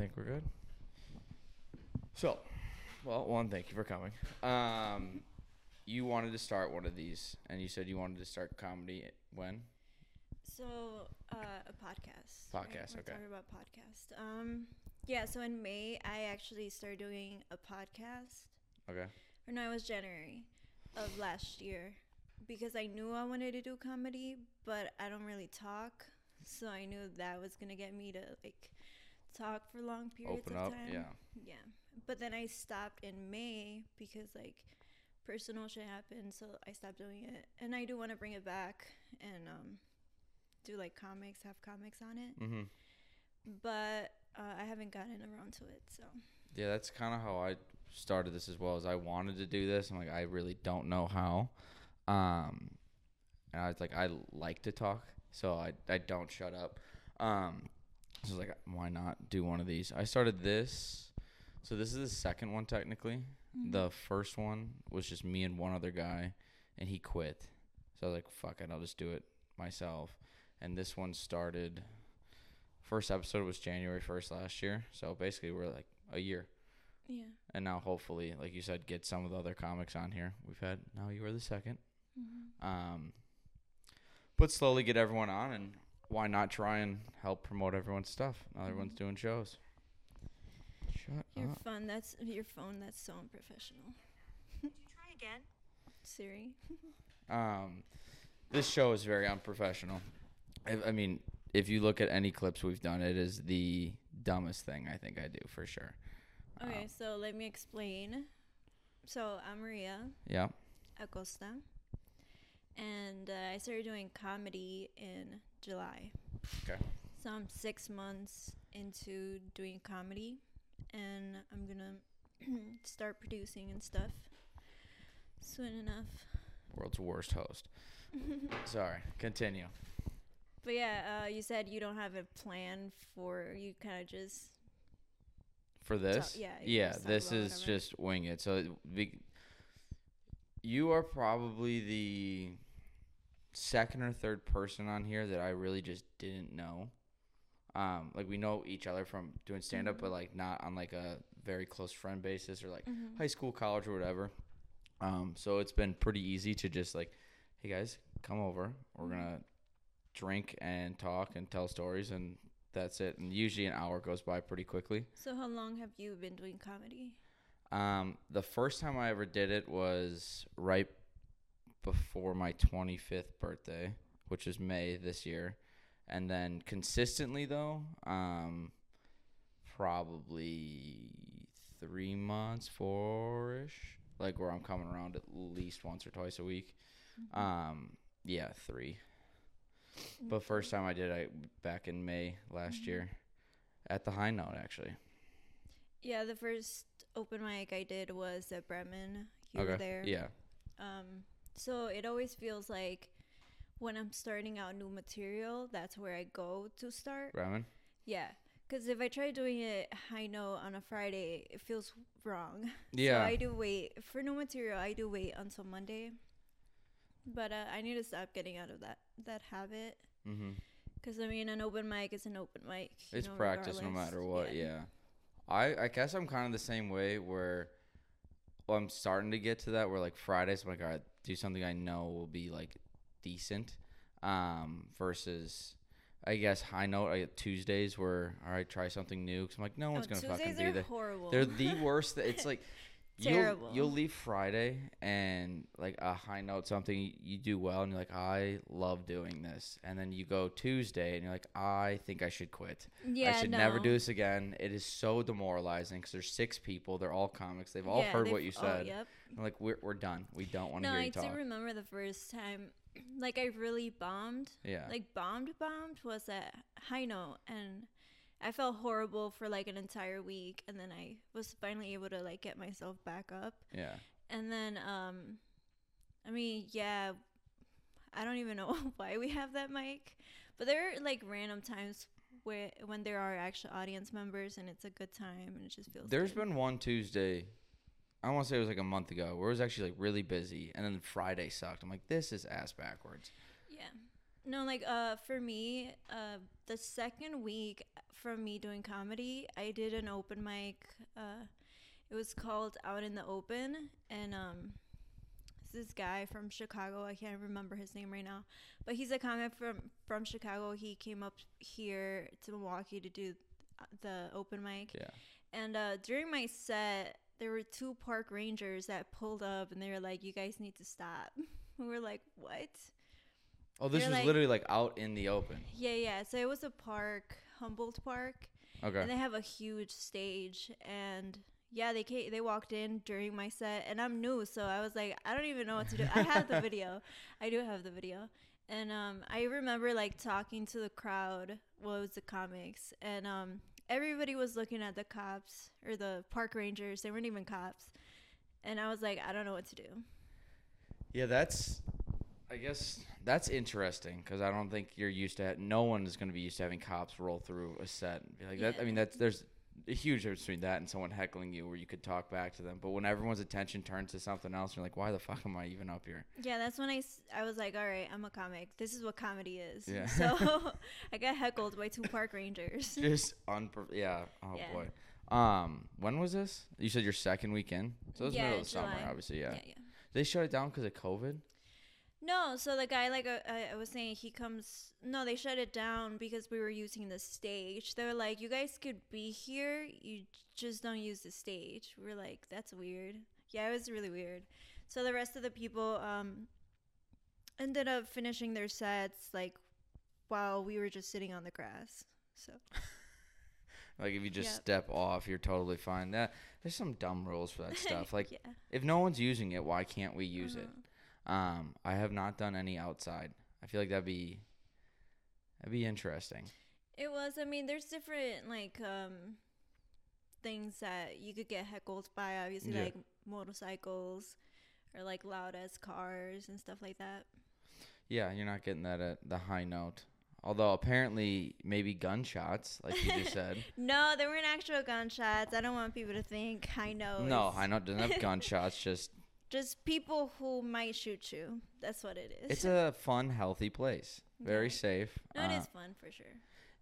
think we're good. So, well, one, thank you for coming. Um, you wanted to start one of these, and you said you wanted to start comedy when? So, uh, a podcast. Podcast, We're okay. talking about podcast. Um, yeah. So in May, I actually started doing a podcast. Okay. Or no, it was January of last year because I knew I wanted to do comedy, but I don't really talk, so I knew that was gonna get me to like talk for long periods Open of up, time. yeah. Yeah. But then I stopped in May because like personal shit happened, so I stopped doing it. And I do want to bring it back and um do like comics, have comics on it. Mm-hmm. But uh, I haven't gotten around to it, so Yeah, that's kind of how I started this as well. As I wanted to do this, I'm like, I really don't know how. Um, and I was like, I like to talk, so I I don't shut up. Um, I was like, why not do one of these? I started this. So this is the second one technically. The first one was just me and one other guy, and he quit. So I was like, fuck it, I'll just do it myself. And this one started. First episode was January first last year. So basically, we're like a year yeah. and now hopefully, like you said, get some of the other comics on here. We've had now you are the 2nd Mm-hmm. Um, but slowly get everyone on, and why not try and help promote everyone's stuff? Now everyone's doing shows. Shut Your up. phone. That's your phone. That's so unprofessional. Did you Try again. Siri. Um, this show is very unprofessional. I, I mean, if you look at any clips we've done, it is the dumbest thing I think I do for sure. Okay, Um, so let me explain. So I'm Maria yeah. Acosta, and uh, I started doing comedy in July. Okay. So I'm six months into doing comedy, and I'm gonna start producing and stuff soon enough. World's worst host. Sorry. Continue. But yeah, uh, you said you don't have a plan for you. Kind of just for this yeah, yeah just this is whatever. just wing it so be, you are probably the second or third person on here that i really just didn't know um like we know each other from doing stand up Mm-hmm. but like not on like a very close friend basis or like Mhm. high school college or whatever um so it's been pretty easy to just like hey guys come over we're Mhm. gonna drink and talk and tell stories and that's it and usually an hour goes by pretty quickly So how long have you been doing comedy? um, the first time I ever did it was right before my 25th birthday, which is May this year. And then consistently, though, um, probably three months, four ish, like where I'm coming around at least once or twice a week. Um, yeah, three. But first time I did it back in May last Mhm. year at the High Note, actually. Yeah, the first open mic I did was at Bremen. You were there. Yeah. Um, so it always feels like when I'm starting out new material, that's where I go to start. Bremen? Yeah, because if I try doing it high note on a Friday, it feels wrong. Yeah. So I do wait for new material. I do wait until Monday. But uh, I need to stop getting out of that that habit. mm-hmm. Because I mean, an open mic is an open mic. It's know, practice no matter what. Yeah. I I guess I'm kind of the same way where well, I'm starting to get to that where like Fridays I'm like all right, do something I know will be like decent um versus I guess high note I get Tuesdays where all right try something new cuz I'm like no Oh, one's going to fucking Tuesdays be are there. horrible. They're the worst. th- It's like Terrible. you'll leave Friday and like a high note something you do well and you're like I love doing this and then you go Tuesday and you're like I think I should quit. yeah, I should no. never do this again. It is so demoralizing because there's six people. They're all comics. They've all Yeah, heard what they've- you oh, said. yep. I'm like we're we're done. We don't want to No, hear I you do remember the first time, like I really bombed. yeah. Like bombed, bombed was at high note, and I felt horrible for like an entire week, and then I was finally able to like get myself back up, yeah. and then um, I mean, yeah, I don't even know why we have that mic, but there are like random times where when there are actual audience members and it's a good time and it just feels. There's good. been one Tuesday. I want to say it was like a month ago where it was actually like really busy, and then Friday sucked. I'm like, this is ass backwards. No, like uh for me, uh the second week from me doing comedy, I did an open mic. Uh, it was called Out in the Open, and um, this guy from Chicago. I can't remember his name right now, but he's a comic from from Chicago. He came up here to Milwaukee to do uh, the open mic, Yeah. and uh, during my set, there were two park rangers that pulled up, and they were like, "You guys need to stop." we were like, "What?" Oh, this was like- literally like out in the open. Yeah, yeah. So it was a park, Humboldt Park, Okay. and they have a huge stage. And yeah, they came, they walked in during my set, and I'm new, so I was like, I don't even know what to do. I have the video, I do have the video, and um, I remember like talking to the crowd. Well, it was the comics, and um, everybody was looking at the cops or the park rangers. They weren't even cops, and I was like, I don't know what to do. Yeah, that's. I guess that's interesting because I don't think you're used to. No one is going to be used to having cops roll through a set. and be Like that. I mean, that's there's a huge difference between that and someone heckling you, where you could talk back to them. But when everyone's attention turns to something else, you're like, why the fuck am I even up here? Yeah, that's when I, s- I was like, all right, I'm a comic. This is what comedy is. Yeah. So I got heckled by two park rangers. Just unper. Yeah. Oh Yeah. boy. Um, when was this? You said your second weekend. So it was Yeah, middle of the summer, obviously. Yeah. yeah, yeah. They shut it down because of COVID. No, so the guy, like uh, I, was saying, he comes. No, they shut it down because we were using the stage. They were like, "You guys could be here, you just don't use the stage." We are like, "That's weird." Yeah, it was really weird. So the rest of the people um ended up finishing their sets like while we were just sitting on the grass. So Like if you just Yep. step off, you're totally fine. That there's some dumb rules for that stuff. Like yeah, if no one's using it, why can't we use it? Um, I have not done any outside. I feel like that'd be that'd be interesting. It was. I mean, there's different like um things that you could get heckled by. Obviously, Yeah. like motorcycles or like loud as cars and stuff like that. Yeah, you're not getting that at the high note. Although apparently maybe gunshots, like you just said. No, there weren't actual gunshots. I don't want people to think I know. no, high note doesn't have gunshots. Just Just people who might shoot you. That's what it is. it's a fun, healthy place. Very Yeah. safe. no, it Uh, is fun for sure.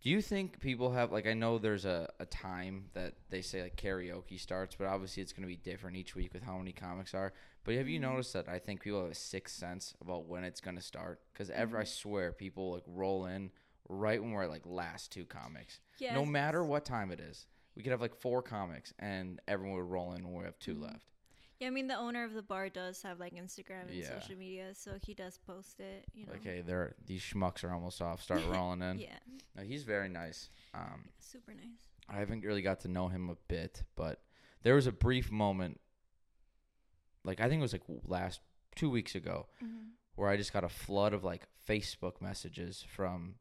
Do you think people have like I know there's a, a time that they say like karaoke starts, but obviously it's gonna be different each week with how many comics are. But have you Mhm. noticed that I think people have a sixth sense about when it's gonna start? Because ever I Mhm. swear people like roll in right when we're at, like last two comics. Yeah. No matter what time it is, we could have like four comics and everyone would roll in when we have 2 Mhm. left. Yeah, I mean the owner of the bar does have like Instagram and Yeah. social media, so he does post it. You know. Like, hey, they're these schmucks are almost off. Start rolling in. Yeah, No, he's very nice. Um, super nice. I haven't really got to know him a bit, but there was a brief moment, like I think it was like last two weeks ago, hmm where I just got a flood of like Facebook messages from.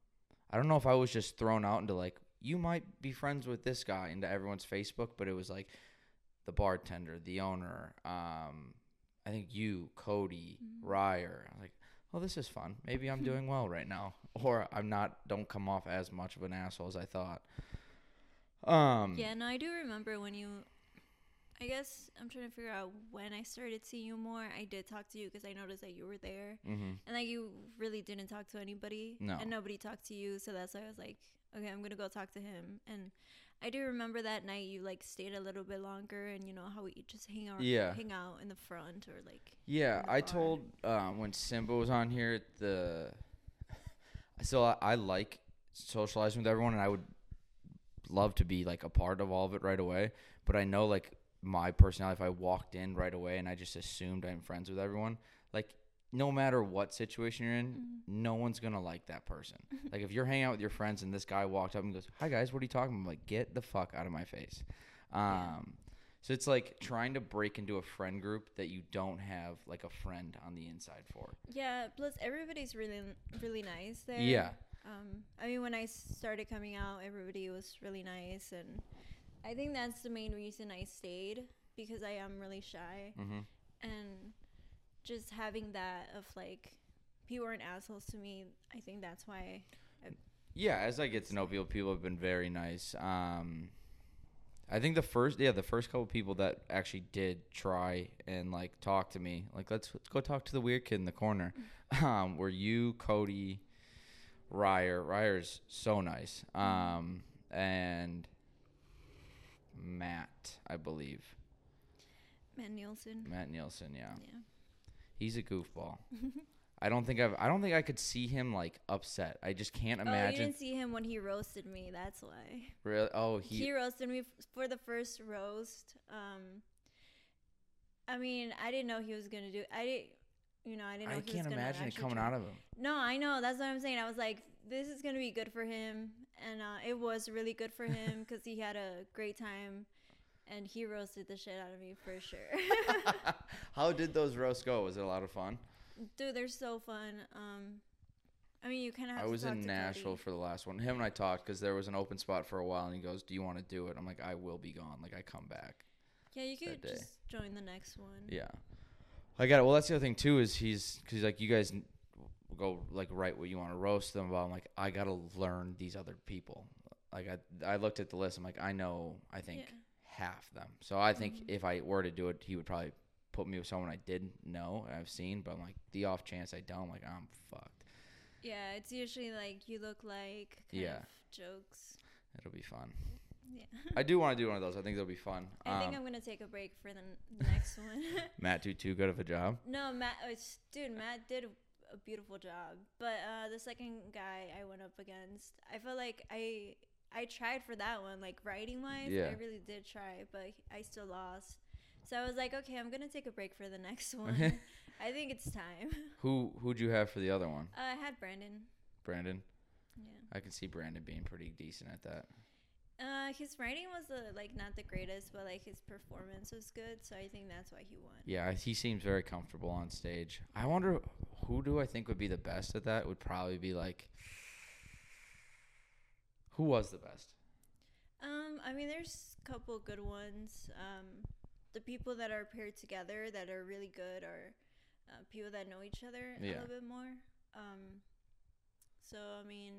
I don't know if I was just thrown out into like you might be friends with this guy into everyone's Facebook, but it was like the bartender, the owner, um, I think you, Cody, Mhm. Ryer. I was like, oh, this is fun. Maybe I'm doing well right now, or I'm not. Don't come off as much of an asshole as I thought. Um, Yeah, no, I do remember when you. I guess I'm trying to figure out when I started seeing you more. I did talk to you because I noticed that you were there, Mm-hmm. and like you really didn't talk to anybody, No. and nobody talked to you. So that's why I was like, okay, I'm gonna go talk to him. And I do remember that night you like stayed a little bit longer, and you know how we just hang out, Yeah. hang out in the front or like. Yeah, I bar. told um, when Simba was on here the. So I, I like socializing with everyone, and I would love to be like a part of all of it right away. But I know like my personality, if I walked in right away and I just assumed I'm friends with everyone, like no matter what situation you're in, Mhm. no one's gonna like that person. like if you're hanging out with your friends and this guy walked up and goes, "Hi guys, what are you talking about?" I'm like, "Get the fuck out of my face." Um, Yeah. so it's like trying to break into a friend group that you don't have like a friend on the inside for. Yeah. Plus, everybody's really, really nice there. Yeah. Um, I mean, when I started coming out, everybody was really nice, and I think that's the main reason I stayed because I am really shy, Mm-hmm. and just having that of like people aren't assholes to me. I think that's why. Yeah, as I get to know people, people have been very nice. Um, I think the first, yeah, the first couple people that actually did try and like talk to me, like let's, let's go talk to the weird kid in the corner, um, were you, Cody, Ryer. Ryer's so nice. Um, and Matt, I believe. Matt Nielsen. Matt Nielsen, yeah. Yeah. He's a goofball. I don't think I've I don't think I could see him like upset. I just can't imagine. Oh, you didn't see him when he roasted me. That's why. really? Oh, He, he, roasted me f- for the first roast. Um, I mean, I didn't know he was gonna do. I didn't. You know, I didn't know I he can't gonna imagine it coming try. out of him. No, I know. That's what I'm saying. I was like, this is gonna be good for him, and uh, it was really good for him because he had a great time, and he roasted the shit out of me for sure. How did those roasts go? Was it a lot of fun? Dude, they're so fun. Um, I mean, you kind of have I was in Nashville Cody. for the last one. Him and I talked because there was an open spot for a while, and he goes, "Do you want to do it?" I'm like, "I will be gone. Like I come back." Yeah, you could just join the next one. Yeah, I got it. Well, that's the other thing too is he's because like you guys go like write what you want to roast them about. I'm like, I gotta learn these other people. Like I I looked at the list. I'm like, I know. I think Yeah. Half them. So I think Mhm. if I were to do it, he would probably put me with someone I didn't know and I've seen. But I'm like, the off chance I don't, like I'm fucked. Yeah, it's usually like you look like kind Yeah. of jokes. It'll be fun. Yeah. I do want to do one of those. I think they'll be fun. I think Um, I'm gonna take a break for the n- next one. Matt do too good of a job. no, Matt, it's, dude, Matt did a, a beautiful job. But uh, the second guy I went up against, I felt like I I tried for that one, like writing wise. Yeah. I really did try, but I still lost. So I was like, okay, I'm gonna take a break for the next one. I think it's time. Who who'd you have for the other one? Uh, I had Brandon. Brandon. Yeah. I can see Brandon being pretty decent at that. Uh, his writing was uh, like not the greatest, but like his performance was good, so I think that's why he won. Yeah, he seems very comfortable on stage. I wonder who do I think would be the best at that? Would probably be like who was the best? Um, I mean, there's a couple good ones. Um, the people that are paired together that are really good are uh, people that know each other a little bit more. Um, so I mean,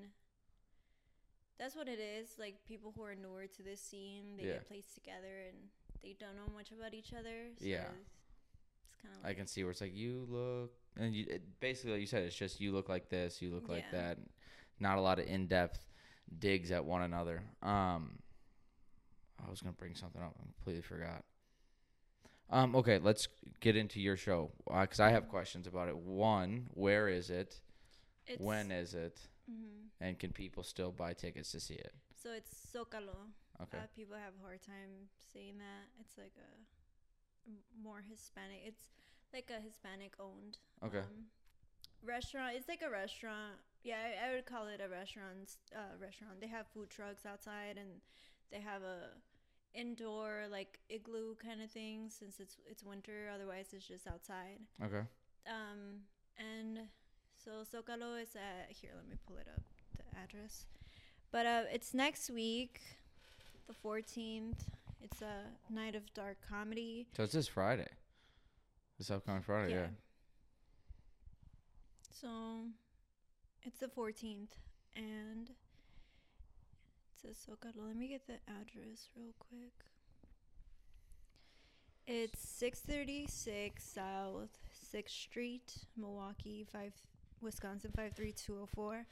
that's what it is. Like people who are newer to this scene, they Yeah. get placed together and they don't know much about each other. So Yeah. it's kind of I can see where it's like you look and you it, basically like you said it's just you look like this, you look like that. Not a lot of in-depth digs at one another. Um I was going to bring something up. I completely forgot. Um okay, let's get into your show uh, cuz I have questions about it. One, where is it? it's, when is it? mhm. And can people still buy tickets to see it? So it's Zocalo. Okay. Uh, people have a hard time saying that. It's like a more Hispanic. It's like a Hispanic owned Okay. um, restaurant. It's like a restaurant. Yeah, I, I would call it a restaurant. Uh, restaurant. They have food trucks outside, and they have a indoor like igloo kind of thing since it's it's winter. Otherwise, it's just outside. Okay. Um, and so Zocalo is at here. Let me pull it up the address. But uh, it's next week, the fourteenth. It's a night of dark comedy. So it's this Friday. This upcoming Friday, yeah. So it's the fourteenth, and it says Zocalo. Let me get the address real quick. It's six thirty six South Sixth Street, Milwaukee, five Wisconsin five three two zero four.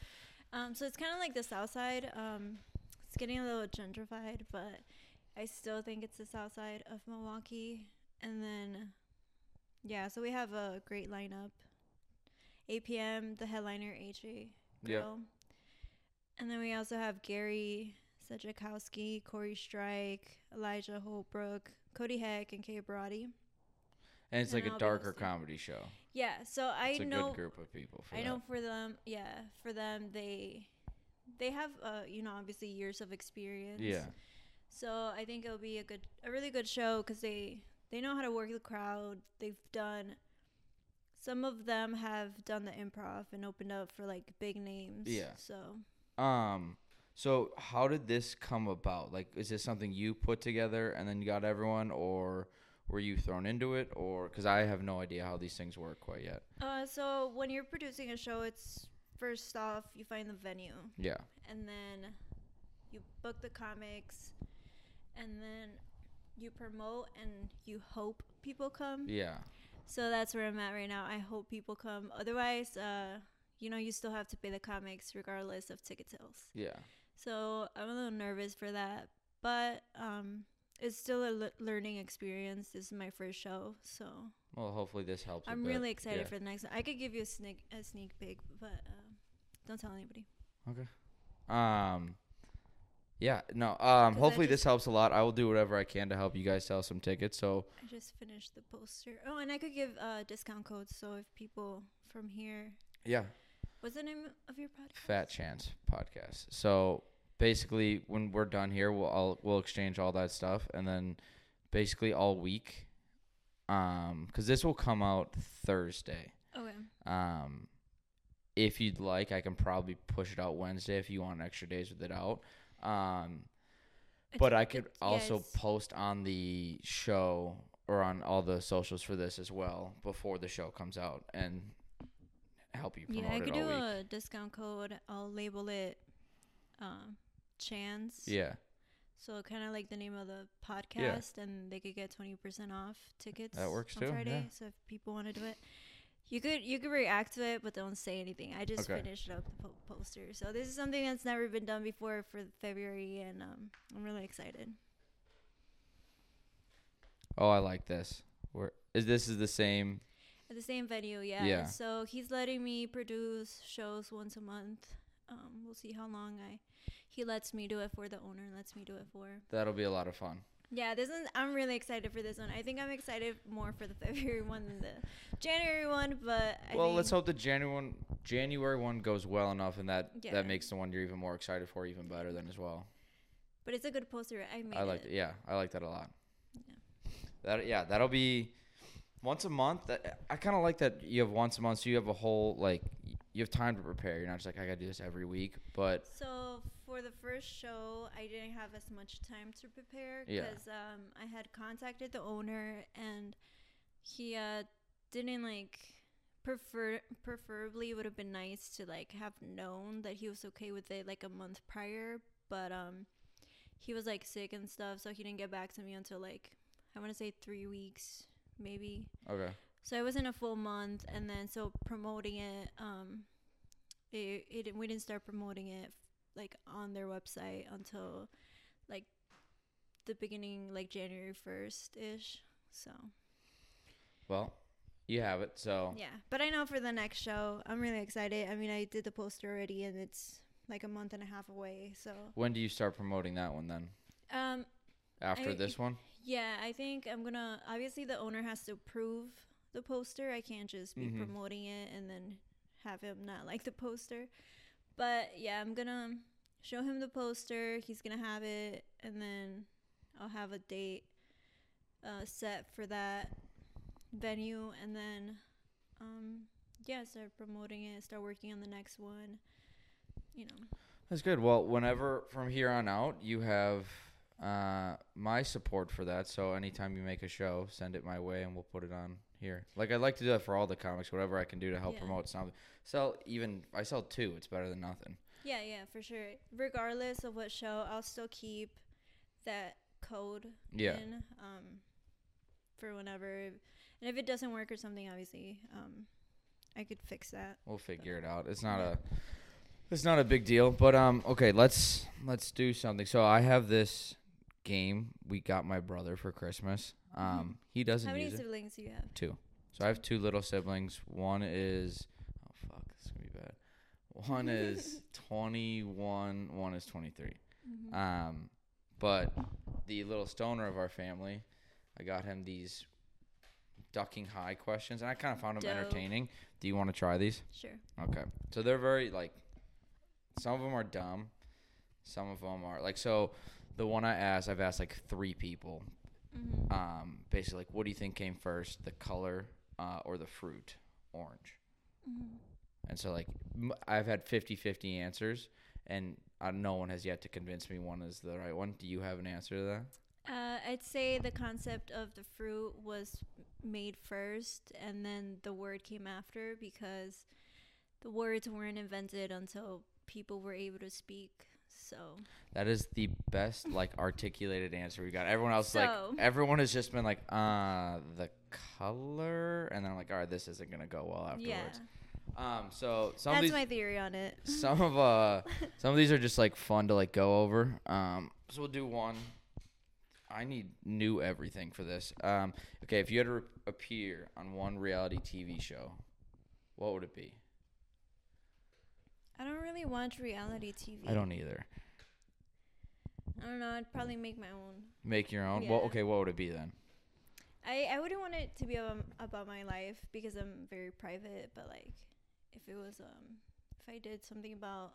Um, so it's kind of like the South Side. Um, it's getting a little gentrified, but I still think it's the South Side of Milwaukee. And then, yeah, so we have a great lineup. 8 p.m. The headliner AJ Yeah. And then we also have Gary Sedgwickowski, Corey Strike, Elijah Holbrook, Cody Heck, and Kay Brody. And it's And like a I'll darker comedy show. Yeah, so I It's a know good group of people for I that. know for them, yeah, for them they they have uh you know obviously years of experience. Yeah. So I think it'll be a good a really good show cuz they they know how to work the crowd. They've done some of them have done the improv and opened up for like big names. Yeah. So Um so how did this come about? Like is this something you put together and then you got everyone or were you thrown into it or cuz I have no idea how these things work quite yet. uh so when you're producing a show it's first off you find the venue Yeah. and then you book the comics and then you promote and you hope people come Yeah. So that's where i'm at right now i hope people come otherwise uh you know you still have to pay the comics regardless of ticket sales Yeah. So I'm a little nervous for that, but um, it's still a le- learning experience. This is my first show, so Well, hopefully this helps. I'm really excited Yeah. for the next one. I could give you a sneak a sneak peek, but uh, don't tell anybody. Okay. Um, yeah, no. Um, hopefully this helps a lot. I will do whatever I can to help you guys sell some tickets. So I just finished the poster. Oh, and I could give uh, discount codes. So if people from here, yeah, what's the name of your podcast? Fat Chance podcast. So basically, when we're done here, we'll I'll, we'll exchange all that stuff, and then basically all week, um, because this will come out Thursday. Okay. Um, if you'd like, I can probably push it out Wednesday if you want extra days with it out. Um, but I could also yes. post on the show or on all the socials for this as well before the show comes out and help you promote Yeah, I could do week. a discount code. I'll label it um, Chance. yeah, So kind of like the name of the podcast, and they could get twenty percent off tickets. That works on too, Friday. yeah. So if people want to do it, you could you could react to it, but don't say anything. I just Okay. finished up the po- poster, so this is something that's never been done before for February, and um, I'm really excited. Oh, I like this. Where is this is the same? At the same venue, yeah. Yeah. So he's letting me produce shows once a month. Um, we'll see how long I he lets me do it for. The owner lets me do it for. That'll be a lot of fun. Yeah, this is. I'm really excited for this one. I think I'm excited more for the February one than the January one, but I well, let's hope the January one January one goes well enough, and that Yeah. that makes the one you're even more excited for even better than as well. But it's a good poster. I made I like it. Yeah, I like that a lot. Yeah. That yeah, that'll be once a month. That I kind of like that you have once a month, so you have a whole like you have time to prepare. You're not just like I gotta do this every week. But So for the first show, I didn't have as much time to prepare Yeah. because um, I had contacted the owner and he uh, didn't like prefer preferably would have been nice to like have known that he was okay with it like a month prior, but um, he was like sick and stuff, so he didn't get back to me until like I want to say three weeks maybe. okay, So it wasn't a full month, and then so promoting it, um, it, it we didn't start promoting it like on their website until like the beginning, like January first ish. So well, you have it. So yeah, but I know for the next show, I'm really excited. I mean, I did the poster already, and it's like a month and a half away. So when do you start promoting that one then? um, After I- this one? Yeah, I think I'm gonna. Obviously, the owner has to approve the poster. I can't just be Mhm. promoting it and then have him not like the poster. But yeah, I'm gonna show him the poster. He's gonna have it, and then I'll have a date uh, set for that venue, and then um, yeah, start promoting it. Start working on the next one. You know. That's good. Well, whenever from here on out, you have uh, my support for that. So anytime you make a show, send it my way, and we'll put it on here. Like I'd like to do that for all the comics, whatever I can do to help Yeah. promote something. Sell even I sell two, it's better than nothing. Yeah, yeah, for sure. Regardless of what show, I'll still keep that code Yeah. in um, for whenever. And if it doesn't work or something, obviously, um, I could fix that. We'll figure it out. It's not a it's not a big deal. But um okay, let's let's do something. So I have this game we got my brother for Christmas. Um he doesn't How many use it. siblings do you have? Two. So I have two little siblings. One is oh fuck, this is gonna be bad. One is twenty one, one is twenty three. Mhm. Um but the little stoner of our family, I got him these ducking high questions and I kinda found them Dope. entertaining. Do you want to try these? sure. Okay. So they're very like some of them are dumb, some of them are like so the one I asked, I've asked like 3 people. Hmm Um basically like what do you think came first, the color uh, or the fruit? Orange. hmm And so like m- I've had 50-50 answers and uh, no one has yet to convince me one is the right one. Do you have an answer to that? Uh, I'd say the concept of the fruit was made first, and then the word came after because the words weren't invented until people were able to speak. So That is the best like articulated answer we got. Everyone else like everyone has just been like, uh, the color, and then I'm like, all right, this isn't gonna go well afterwards. yeah. Um, so some of That's these, my theory on it. some of uh, some of these are just like fun to like go over. Um, so we'll do one. I need new everything for this. Um, okay, if you had to re- appear on one reality TV show, what would it be? I don't really watch reality TV. I don't either. I don't know. I'd probably make my own. Make your own. Well, okay, what would it be then? I I wouldn't want it to be um, about my life because I'm very private. But like, if it was um, if I did something about,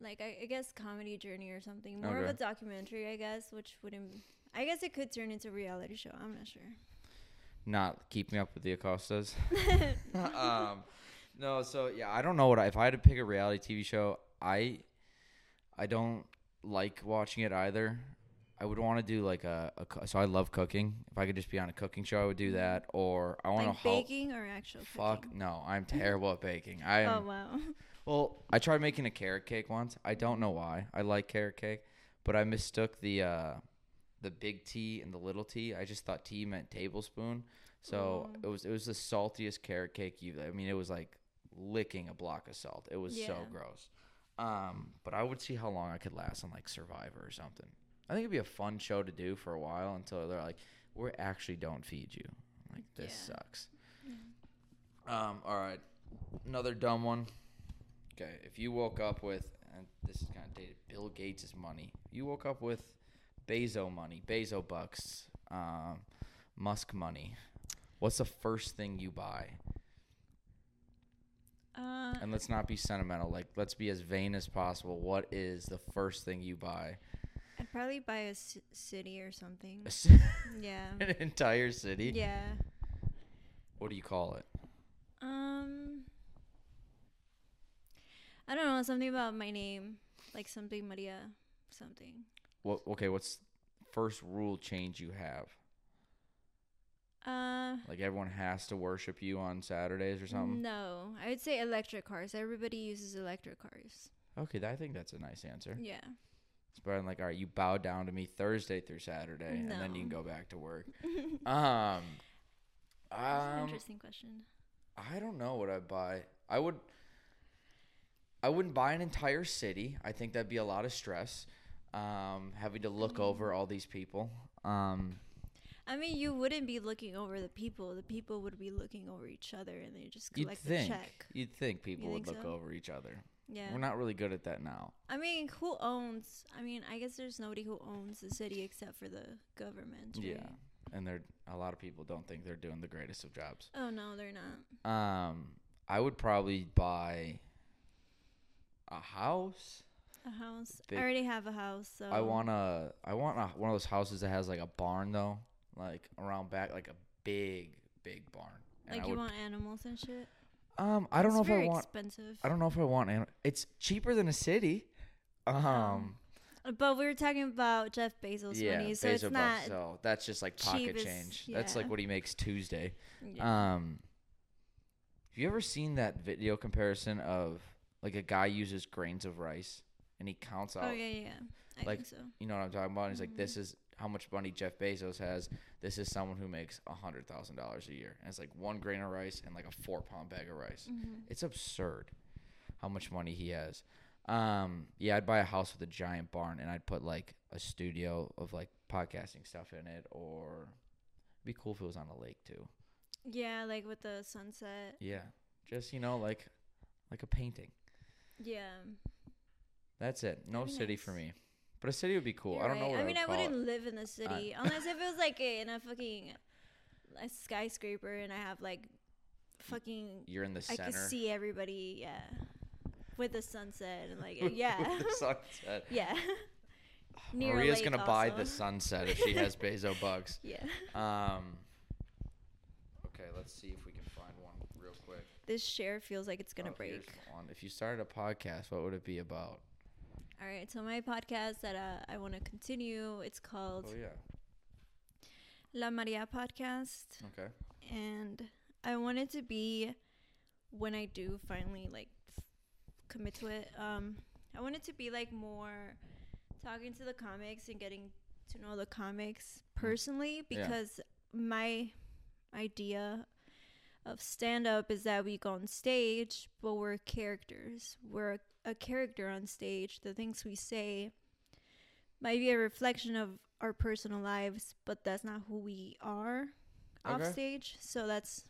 like I, I guess comedy journey or something, more of a documentary, I guess, which wouldn't. I guess it could turn into a reality show. I'm not sure. Not keeping up with the Acostas. um, no, so yeah, I don't know what I, if I had to pick a reality TV show, I, I don't like watching it either. I would want to do like a, a so I love cooking. If I could just be on a cooking show, I would do that. Or I want Mm-hmm. like to baking or actual Fuck cooking? no, I'm terrible at baking. I am. Oh wow. Well, I tried making a carrot cake once. I don't know why. I like carrot cake, but I mistook the uh, the big T and the little T. I just thought T meant tablespoon. So Ooh. it was it was the saltiest carrot cake you. I mean, it was like licking a block of salt. It was so gross. Um, but I would see how long I could last on like Survivor or something. I think it'd be a fun show to do for a while until they're like, we actually don't feed you. I'm like this Yeah. sucks. Um, all right, another dumb one. Okay, if you woke up with, and this is kind of dated, Bill Gates' money. You woke up with Bezo money, Bezo bucks, um, Musk money. What's the first thing you buy? Uh, And let's not be sentimental. Like, let's be as vain as possible. What is the first thing you buy? I'd probably buy a c- city or something. Yeah. An entire city. Yeah. What do you call it? Um. I don't know something about my name, like something Maria, something. What? Okay, what's first rule change you have? Uh. Like everyone has to worship you on Saturdays or something. No, I would say electric cars. Everybody uses electric cars. Okay, I think that's a nice answer. Yeah. It's better than like, all right, you bow down to me Thursday through Saturday, and then you can go back to work. Um, That's an um, interesting question. I don't know what I'd buy. I would. I wouldn't buy an entire city. I think that'd be a lot of stress. Um, having to look over all these people. Um, I mean, you wouldn't be looking over the people. The people would be looking over each other, and they just you'd collect the think. check. You'd think people would think look so? over each other. Yeah. We're not really good at that now. I mean, who owns? I mean, I guess there's nobody who owns the city except for the government. Yeah, and they're a lot of people don't think they're doing the greatest of jobs. Oh no, they're not. Um, I would probably buy a house. A house. Big- I already have a house, so I want a. I want a, one of those houses that has like a barn though, like around back, like a big, big barn. And like I you would, want animals and shit. Um, I don't It's know if I very want. expensive. I don't know if I want. Anim- it's cheaper than a city. Um, Uh, But we were talking about Jeff Bezos' yeah, money, so Bezos it's not. So that's just like pocket cheap as- change. That's like what he makes Tuesday. yeah. Um, have you ever seen that video comparison of like a guy uses grains of rice and he counts out? oh yeah, yeah. I like, think so. You know what I'm talking about? He's like, this Mhm. is how much money Jeff Bezos has. This is someone who makes a hundred thousand dollars a year, and it's like one grain of rice and like a four pound bag of rice. Mhm. It's absurd how much money he has. Um, yeah, I'd buy a house with a giant barn, and I'd put like a studio of like podcasting stuff in it, or it'd be cool if it was on a lake too. Yeah, like with the sunset. Yeah, just you know, like like a painting. Yeah. That's it. No city nice. for me, but a city would be cool. You're I don't know right. what I, I mean, I wouldn't it. live in the city unless if it was like in a fucking a skyscraper and I have like fucking You're in the I center. I could see everybody, yeah, with the sunset and like yeah, With the sunset. yeah. Near a Maria's gonna buy the sunset if she has Bezo bucks. Yeah. Um. Okay, let's see if we can find one real quick. This share feels like it's gonna Oh, break. If you started a podcast, what would it be about? All right, so my podcast that uh, I want to continue, it's called Oh yeah. La Maria Podcast. Okay. and I want it to be when I do finally like f- commit to it. Um, I want it to be like more talking to the comics and getting to know the comics personally Yeah. because my idea of stand up is that we go on stage, but we're characters. We're a, character on stage. The things we say might be a reflection of our personal lives, but that's not who we are off Okay. stage. So that's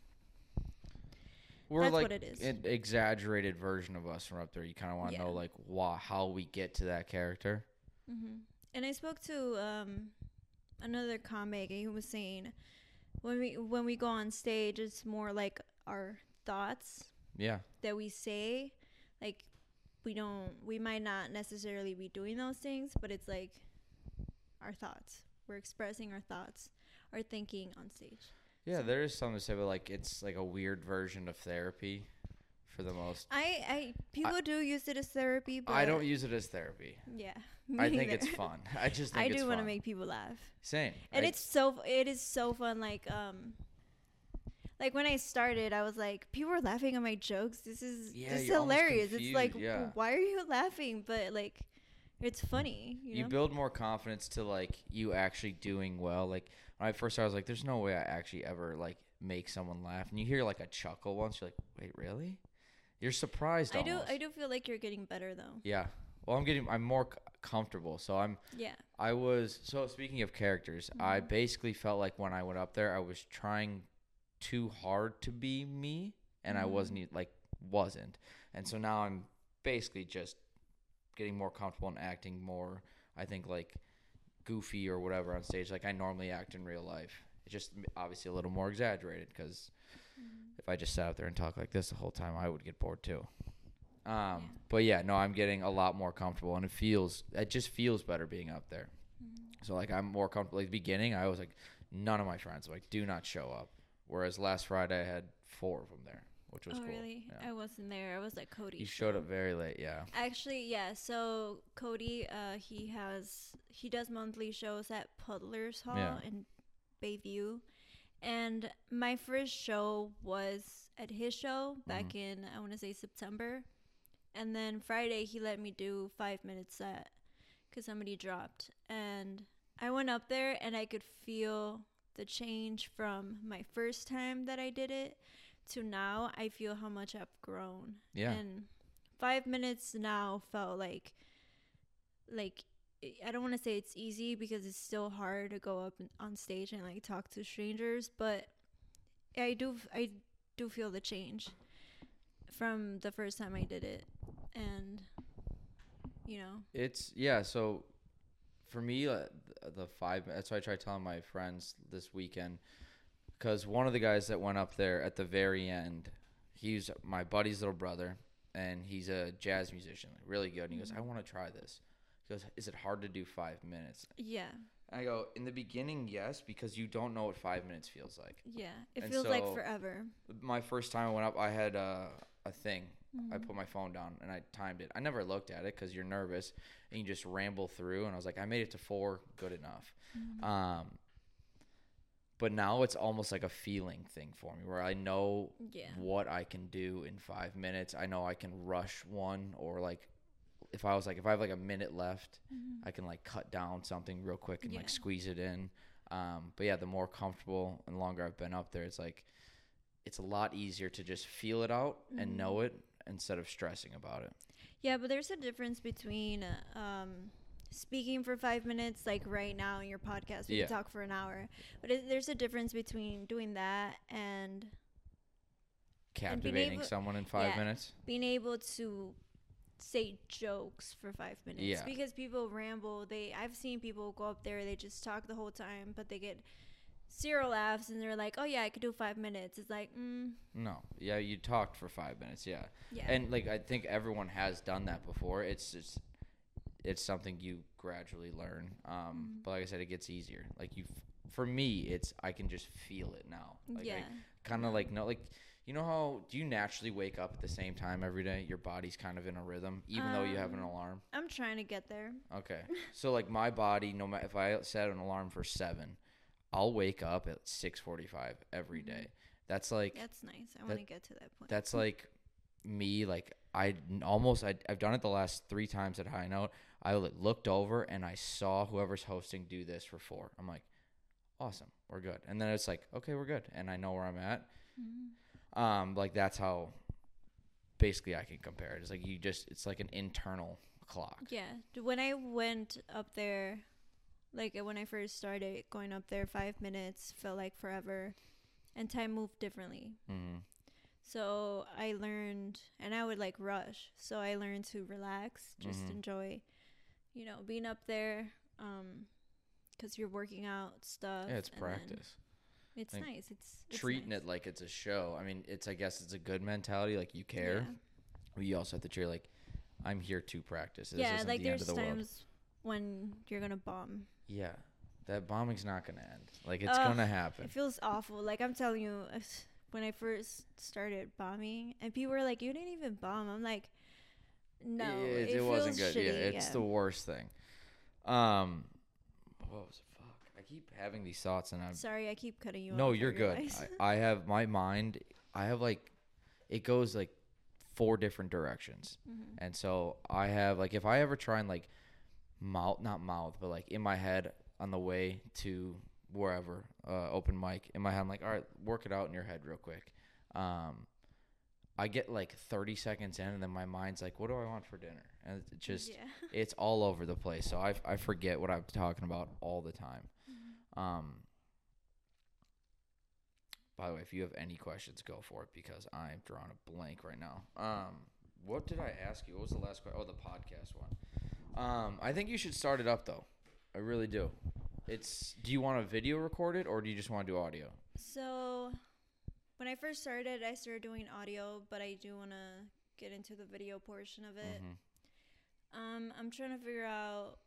We're That's like what it is. an exaggerated version of us from up there. You kind of want to Yeah. know like why, how we get to that character. hmm And I spoke to um, another comic, and he was saying when we when we go on stage, it's more like our thoughts Yeah. that we say. Like we don't, we might not necessarily be doing those things, but it's like our thoughts. We're expressing our thoughts, our thinking on stage. Yeah, So- there is something to say, but like it's like a weird version of therapy for the most. I, I people do use it as therapy, but I don't use it as therapy. Yeah, I think it's fun. I just think I do want to make people laugh. Same. and I- it's so it is so fun like um like when i started i was like people are laughing at my jokes this is Yeah, this is hilarious it's like yeah. why are you laughing but like it's funny you, you build more confidence to like you actually doing well. Like when I first started, I was like, "There's no way I actually ever like make someone laugh." And you hear like a chuckle once, you're like, "Wait, really?" You're surprised. i do i do feel like you're getting better though Yeah. Well, I'm getting. I'm more c- comfortable. So I'm. yeah I was. So speaking of characters, I Mhm. basically felt like when I went up there, I was trying too hard to be me, and I Mhm. wasn't e- like wasn't. And so now I'm basically just getting more comfortable and acting more. I think like goofy or whatever on stage, like I normally act in real life. It's just obviously a little more exaggerated because if I just sat out there and talk like this the whole time, I would get bored too. Um, But yeah, no, I'm getting a lot more comfortable, and it feels it just feels better being up there. Mm-hmm. So like I'm more comfortable. Like the beginning, I was like, none of my friends like do not show up. Whereas last Friday I had four of them there, which was oh cool. really Yeah. i wasn't there i was at cody You showed up very late, yeah. Actually, yeah. So Cody, uh, he has he does monthly shows at Puddler's Hall Yeah. in Bayview, and my first show was at his show back in I want to say September, and then Friday he let me do five minutes set because somebody dropped, and I went up there and I could feel the change from my first time that I did it to now. I feel how much I've grown. Yeah. And five minutes now felt like like i- don't want to say it's easy because it's still hard to go up on stage and like talk to strangers, but I do I do feel the change from the first time I did it, and you know, It's yeah. So for me, uh, the five. That's why I tried telling my friends this weekend, because one of the guys that went up there at the very end, he's my buddy's little brother, and he's a jazz musician, like, really good. And he goes, "I want to try this." He goes, "Is it hard to do five minutes?" yeah, I go, "In the beginning, yes, because you don't know what five minutes feels like." yeah, it And feels like forever. My first time I went up, I had uh, a thing. Mm-hmm. I put my phone down and I timed it. I never looked at it because you're nervous and you just ramble through. And I was like, I made it to four, good enough. Mm-hmm. Um, but now it's almost like a feeling thing for me where I know Yeah. what I can do in five minutes. I know I can rush one or like if I was like if I have like a minute left, I can like cut down something real quick and Yeah. like squeeze it in. Um, but yeah, the more comfortable and longer I've been up there, it's like it's a lot easier to just feel it out and know it instead of stressing about it. Yeah, but there's a difference between um, speaking for five minutes, like right now in your podcast, we Yeah. can talk for an hour. But it, there's a difference between doing that and And Captivating able- someone in five yeah. minutes. being able to say jokes for five minutes. Yeah. Because people ramble. They I've seen people go up there, they just talk the whole time, but they get zero laughs, and they're like, "Oh yeah, I could do five minutes." It's like, mm, No, yeah, you talked for five minutes, yeah. yeah, And like I think everyone has done that before. It's just it's something you gradually learn. Um, Mm-hmm. but like I said, it gets easier. Like you, for me, it's I can just feel it now. Like yeah, kind of like no, like you know how do you naturally wake up at the same time every day? Your body's kind of in a rhythm, even though you have an Um, alarm. I'm trying to get there. Okay, so like my body, no matter if I set an alarm for seven, I'll wake up at six forty-five every Mm-hmm. day. That's like That's nice. I want to get to that point. that's like me like I almost I, i've done it the last three times at high note i looked over and i saw whoever's hosting do this for four i'm like awesome we're good and then it's like okay we're good and i know where i'm at Mhm. Um, like that's how basically I can compare it. It's like you just it's like an internal clock. Yeah. When I went up there, like when I first started going up there, five minutes felt like forever, and time moved differently. Mm-hmm. So I learned, and I would like rush. So I learned to relax, just Mhm. enjoy, you know, being up there, um, because you're working out stuff. Yeah, it's practice. It's Like, nice. It's, it's Treating nice. it like it's a show. I mean, it's I guess it's a good mentality. Like you care, Yeah. but you also have to treat like I'm here to practice. This yeah, like the end there's of the world. times when you're gonna bomb. Yeah, that bombing's not gonna end. Like it's Ugh, gonna happen. It feels awful. Like I'm telling you, uh, when I first started bombing, and people were like, "You didn't even bomb." I'm like, "No, it, it, it wasn't good. yeah, it's yeah. the worst thing. Um, what was it? Fuck, I keep having these thoughts, and I'm Sorry, I keep cutting you off. no, you're good. I, I have my mind. I have like, it goes like four different directions, Mhm. and so I have like if I ever try and like mouth, not mouth, but like in my head on the way to wherever uh, open mic in my head, I'm like, all right, work it out in your head real quick. Um, I get like 30 seconds in, and then my mind's like, what do I want for dinner? And it just yeah. it's all over the place. So I I forget what I'm talking about all the time. Mhm. Um. By the way, if you have any questions, go for it because I'm drawing a blank right now. Um, what did I ask you? What was the last question? Oh, the podcast one. Um, I think you should start it up though. I really do. It's. Do you want a video recorded or do you just want to do audio? So, when I first started, I started doing audio, but I do want to get into the video portion of it. Mhm. Um, I'm trying to figure out.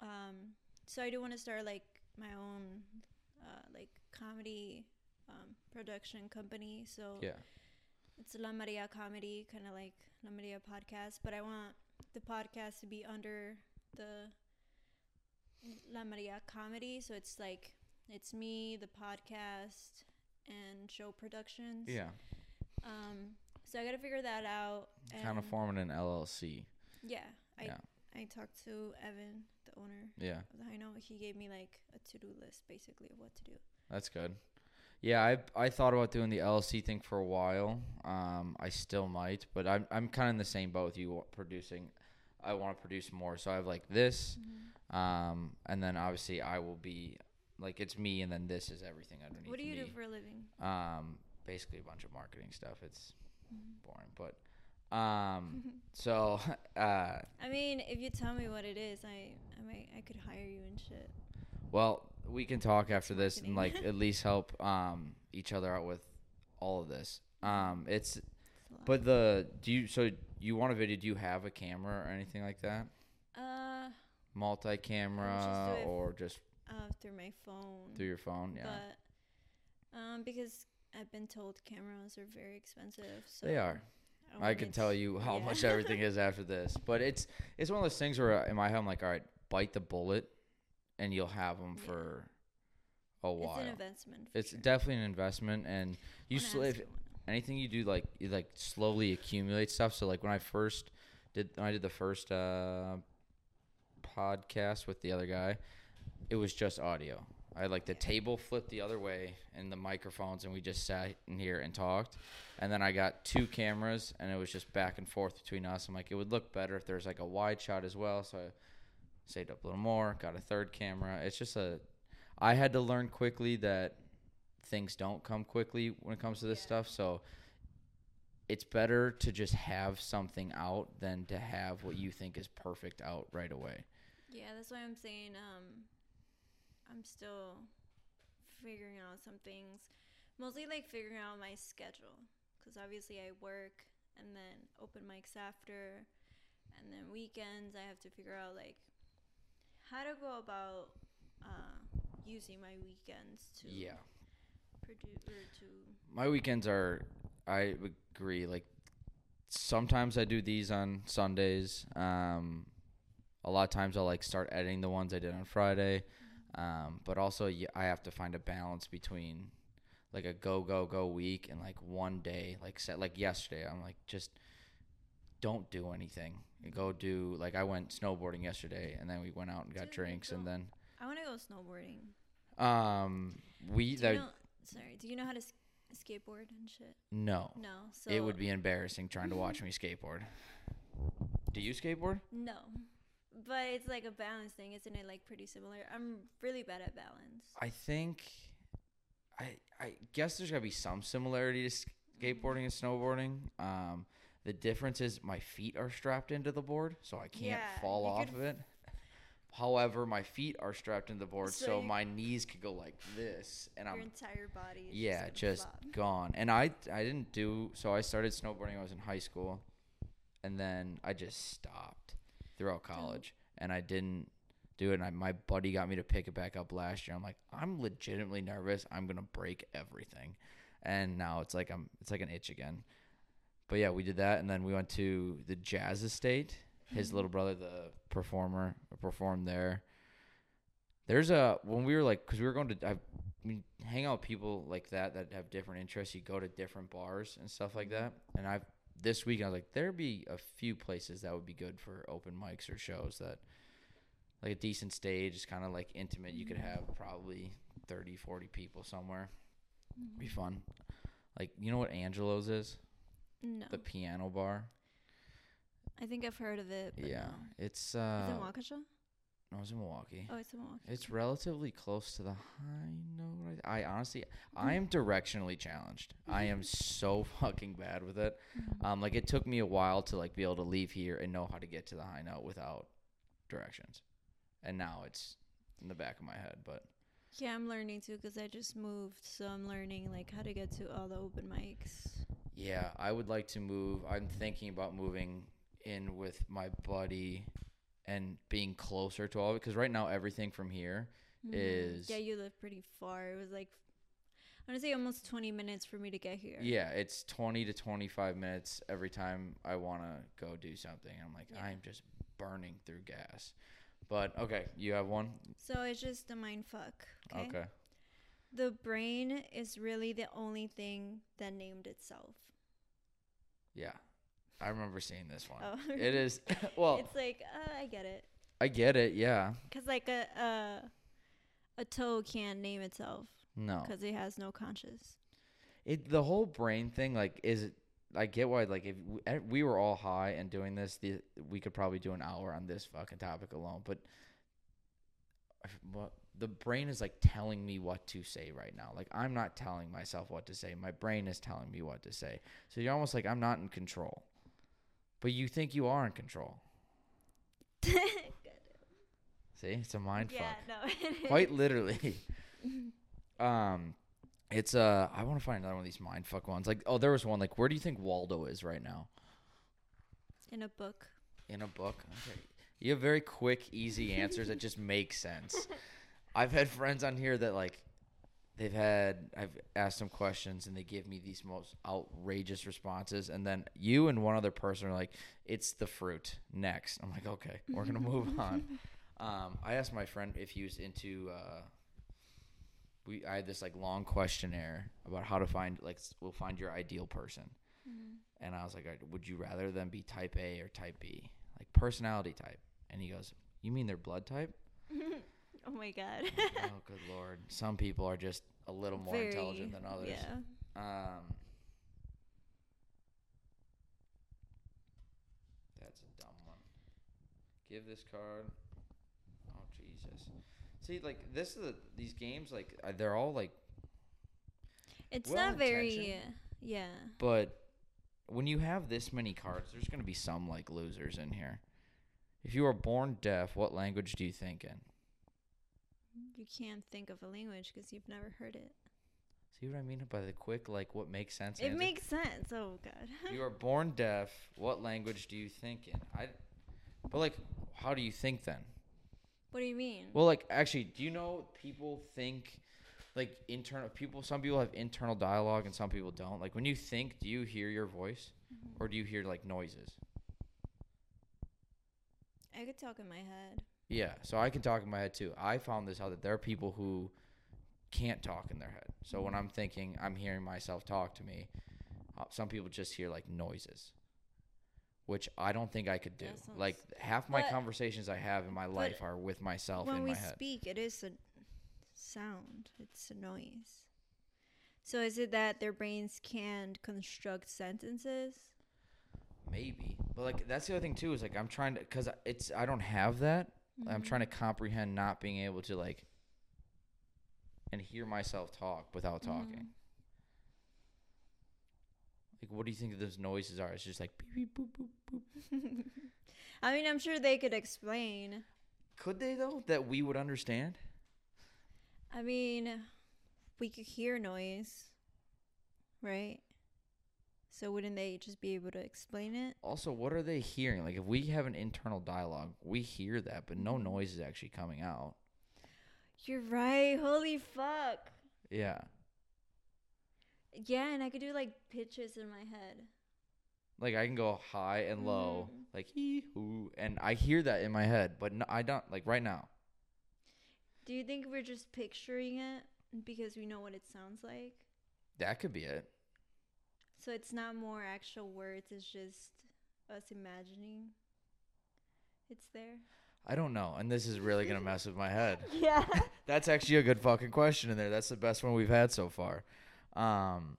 Um, so I do want to start like my own, uh, like comedy, um, production company. So Yeah. it's La Maria Comedy, kind of like La Maria Podcast, but I want the podcast to be under the La Maria Comedy. So it's like it's me, the podcast, and show productions. Yeah. Um. So I got to figure that out. Kind of forming an LLC. Yeah. I Yeah. I talked to Evan, the owner Yeah. of the High He gave me like a to do list, basically, of what to do. That's good. Yeah, I I thought about doing the LLC thing for a while. Um, I still might, but I'm I'm kind of in the same boat with you producing. I want to produce more, so I have like this, um, and then obviously I will be like it's me, and then this is everything underneath. What do you me. do for a living? Um, basically a bunch of marketing stuff. It's Mhm. boring, but um, so uh, I mean, if you tell me what it is, I I might I could hire you and shit. Well, we can talk after this and like at least help um each other out with all of this. Um it's It's but the do you so you want a video, do you have a camera or anything like that? uh, Multi-camera or just uh, through my phone. through your phone, yeah. But um, because I've been told cameras are very expensive. So they are. don't I can tell you how yeah. much everything is after this. But it's it's one of those things where in my head I'm like, all right, bite the bullet and you'll have them Yeah. for a It's while. an investment. For It's sure. definitely an investment and you sl- if. Anything you do like you like slowly accumulate stuff. So like when i first did when i did the first uh podcast with the other guy it was just audio. I had like the table flipped the other way and the microphones and we just sat in here and talked. And then i got two cameras and it was just back and forth between us. I'm like it would look better if there's like a wide shot as well. So i saved up a little more got a third camera. It's just a i had to learn quickly that things don't come quickly when it comes to this Yeah. stuff. So it's better to just have something out than to have what you think is perfect out right away. Yeah, that's why I'm saying um I'm still figuring out some things. Mostly like figuring out my schedule cuz obviously I work and then open mics after and then weekends I have to figure out like how to go about uh using my weekends to Yeah. Produce or to My weekends are I agree like sometimes I do these on Sundays. Um a lot of times I'll like start editing the ones I did on Friday. Um but also I have to find a balance between like a go go go week and like one day like set like yesterday I'm like just don't do anything. Go do like I went snowboarding yesterday and then we went out and got Dude, drinks and then I want to go snowboarding. um we that know, sorry, do you know how to s- skateboard and shit. No. No, so it would be embarrassing trying to watch me skateboard. Do you skateboard? no, but it's like a balance thing, isn't it? Like pretty similar. I'm really bad at balance. I think I I guess there's gotta be some similarity to skateboarding and snowboarding. Um, the difference is my feet are strapped into the board, so I can't Yeah, fall you off could of it. However, my feet are strapped into the board, So so, my knees could go like this, and Your I'm entire body. Is yeah, gonna just gone. And I I didn't do so. I started snowboarding. when I was in high school, and then I just stopped throughout college, and I didn't do it. And I, my buddy got me to pick it back up last year. I'm like, I'm legitimately nervous. I'm gonna break everything, and now it's like I'm it's like an itch again. But yeah, we did that, and then we went to the Jazz Estate. His little brother, the performer, performed there. There's a when we were like, because we were going to, I mean, hang out with people like that that have different interests. You go to different bars and stuff like that. And I've this week I was like, there'd be a few places that would be good for open mics or shows that, like a decent stage, is kind of like intimate. You could mm-hmm. have probably 30, 40 people somewhere. Be mm-hmm. fun. Like you know what Angelo's is? No, The piano bar. I think I've heard of it. Yeah, no. it's Is it uh, Waukesha? no, it's in Milwaukee. Oh, it's in Milwaukee. It's relatively close to the high note. I, I honestly, I am directionally challenged. I am so fucking bad with it. Mhm. Um, like it took me a while to like be able to leave here and know how to get to the high note without directions, and now it's in the back of my head. But Yeah, I'm learning too because I just moved, so I'm learning like how to get to all the open mics. yeah, I would like to move. I'm thinking about moving in with my buddy and being closer to all of it because right now everything from here Mhm. Is- yeah, you live pretty far. It was like I want to say almost 20 minutes for me to get here. Yeah, it's 20 to 25 minutes every time I want to go do something. I'm like, Yeah. I'm just burning through gas. But okay, you have one? So it's just a mind fuck. Okay? Okay. The brain is really the only thing that named itself. Yeah. I remember seeing this one. Oh. It is well, it's like uh, I get it, I get it. Yeah. cause like a a, a toe can't name itself No. because it has no conscious. It the whole brain thing like is it I get why like if we, we were all high and doing this the, we could probably do an hour on this fucking topic alone, but what the brain is like telling me what to say right now. Like I'm not telling myself what to say. My brain is telling me what to say. So you're almost like I'm not in control. But you think you are in control. See? It's a mind yeah, fuck. no. Quite literally. um it's uh I want to find another one of these mind fuck ones. Like oh there was one like where do you think Waldo is right now? in a book. In a book. Okay. You have very quick, easy answers that just make sense. I've had friends on here that like they've had I've asked them questions and they give me these most outrageous responses and then you and one other person are like it's the fruit next. I'm like okay, we're going to move on. Um I asked my friend if he was into uh we I had this like long questionnaire about how to find like we'll find your ideal person. Mm-hmm. And I was like, would you rather them be type A or type B? Like personality type. And he goes, You mean their blood type? oh my god. oh, good lord. Some people are just a little more Very- intelligent than others. Yeah. Um, that's a dumb one. Give this card. Oh, Jesus. See, like, this is the, these games, like, uh, they're all, like, It's Well not very. Yeah. But when you have this many cards, there's going to be some like losers in here. If you are born deaf, what language do you think in? You can't think of a language because you've never heard it. See what I mean by the quick, like what makes sense? It answer? makes sense. Oh god. You are born deaf, what language do you think in? I, but like, how do you think then? what do you mean? Well, like, actually, do you know people think, like, internal people? Some people have internal dialogue and some people don't. Like, when you think, do you hear your voice, mm-hmm. or do you hear like noises? I could talk in my head. Yeah, so I can talk in my head too. I found this out that there are people who can't talk in their head. So when I'm thinking, I'm hearing myself talk to me. Uh, some people just hear like noises, which I don't think I could do. Sounds- Like half my But- conversations I have in my life are with myself when in we my head. speak, it is a sound. It's a noise. So is it that their brains can't construct sentences? Maybe, but like that's the other thing too is like I'm trying to because it's I don't have that. I'm Mhm. trying to comprehend not being able to like and hear myself talk without talking. Mhm. Like, what do you think those noises are? It's just like beep, beep, boop, boop, boop. I mean, I'm sure they could explain. Could they though? That we would understand? I mean, we could hear noise, right? So wouldn't they just be able to explain it? Also, what are they hearing? Like, if we have an internal dialogue, we hear that, but no Mhm. noise is actually coming out. You're right. Holy fuck. Yeah. Yeah, and I could do like pitches in my head. Like I can go high and low, Mhm. like hee hoo, and I hear that in my head, but no, I don't like right now. Do you think we're just picturing it because we know what it sounds like? That could be it. So it's not more actual words, it's just us imagining it's there. I don't know, and this is really gonna mess with my head. Yeah. That's actually a good fucking question in there. That's the best one we've had so far. Um,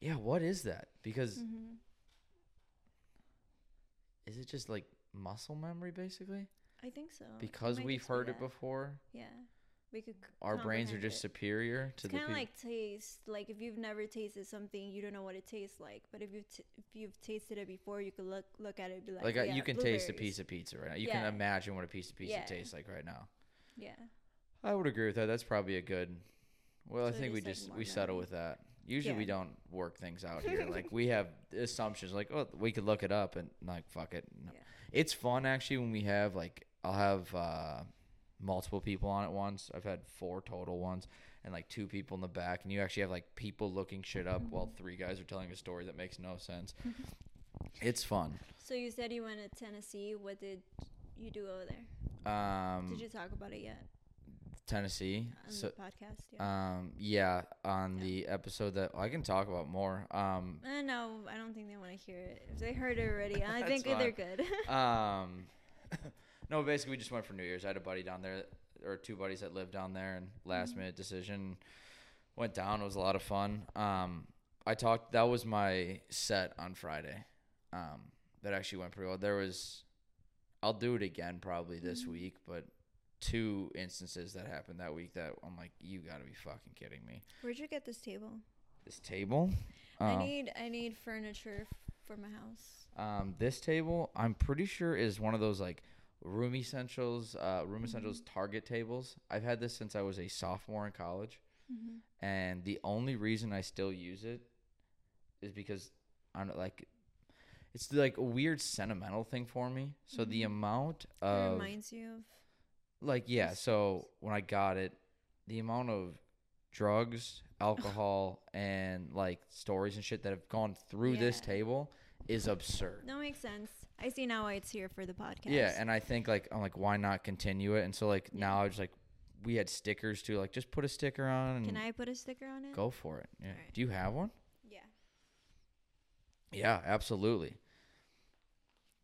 yeah, what is that? Because hmm is it just like muscle memory, basically? I think so. Because we've just be heard it before, Yeah. We could our brains are just it. superior to It's the kind of like taste. Like if you've never tasted something, you don't know what it tastes like. But if you t- if you've tasted it before, you could look look at it and be like, like uh, yeah, you can taste a piece of pizza right now. You can imagine what a piece of pizza Yeah. tastes like right now. Yeah. I would agree with that. That's probably a good. Well, I think we just, like, just more we settle with that. Usually we don't work things out here. like we have assumptions. Like oh, we could look it up and like fuck it. No. Yeah. It's fun actually when we have like I'll have uh, multiple people on at once. I've had four total ones, and like two people in the back, and you actually have like people looking shit up while Mm-hmm. three guys are telling a story that makes no sense. it's fun. So you said you went to Tennessee. What did you do over there? Um, Did you talk about it yet Tennessee. on So the podcast? Yeah. Um, yeah, on Yeah. the episode that I can talk about more. Um, Uh, no, I don't think they want to hear it. If they heard it already, I think they're good. um, no, basically we just went for New Year's. I had a buddy down there, or two buddies that lived down there, and last Mm-hmm. minute decision went down. It was a lot of fun. Um, I talked. That was my set on Friday. Um, that actually went pretty well. There was, I'll do it again probably this Mhm. week, but two instances that happened that week that I'm like, you got to be fucking kidding me. Where'd you get this table? This table. I um, need I need furniture f- for my house. Um, this table, I'm pretty sure, is one of those like Room Essentials, uh, Room Essentials Target tables. I've had this since I was a sophomore in college, Mm-hmm. and the only reason I still use it is because I don't like. It's like a weird sentimental thing for me. So the Mhm. amount it of reminds you of like yeah. So when I got it, the amount of drugs, alcohol, and like stories and shit that have gone through this table is absurd. that makes sense. I see now why it's here for the podcast. Yeah, and I think like I'm like, why not continue it? And so like now I was like, we had stickers too. Like just put a sticker on and can I put a sticker on it? go for it. Yeah. Alright. Do you have one? Yeah. Yeah, absolutely.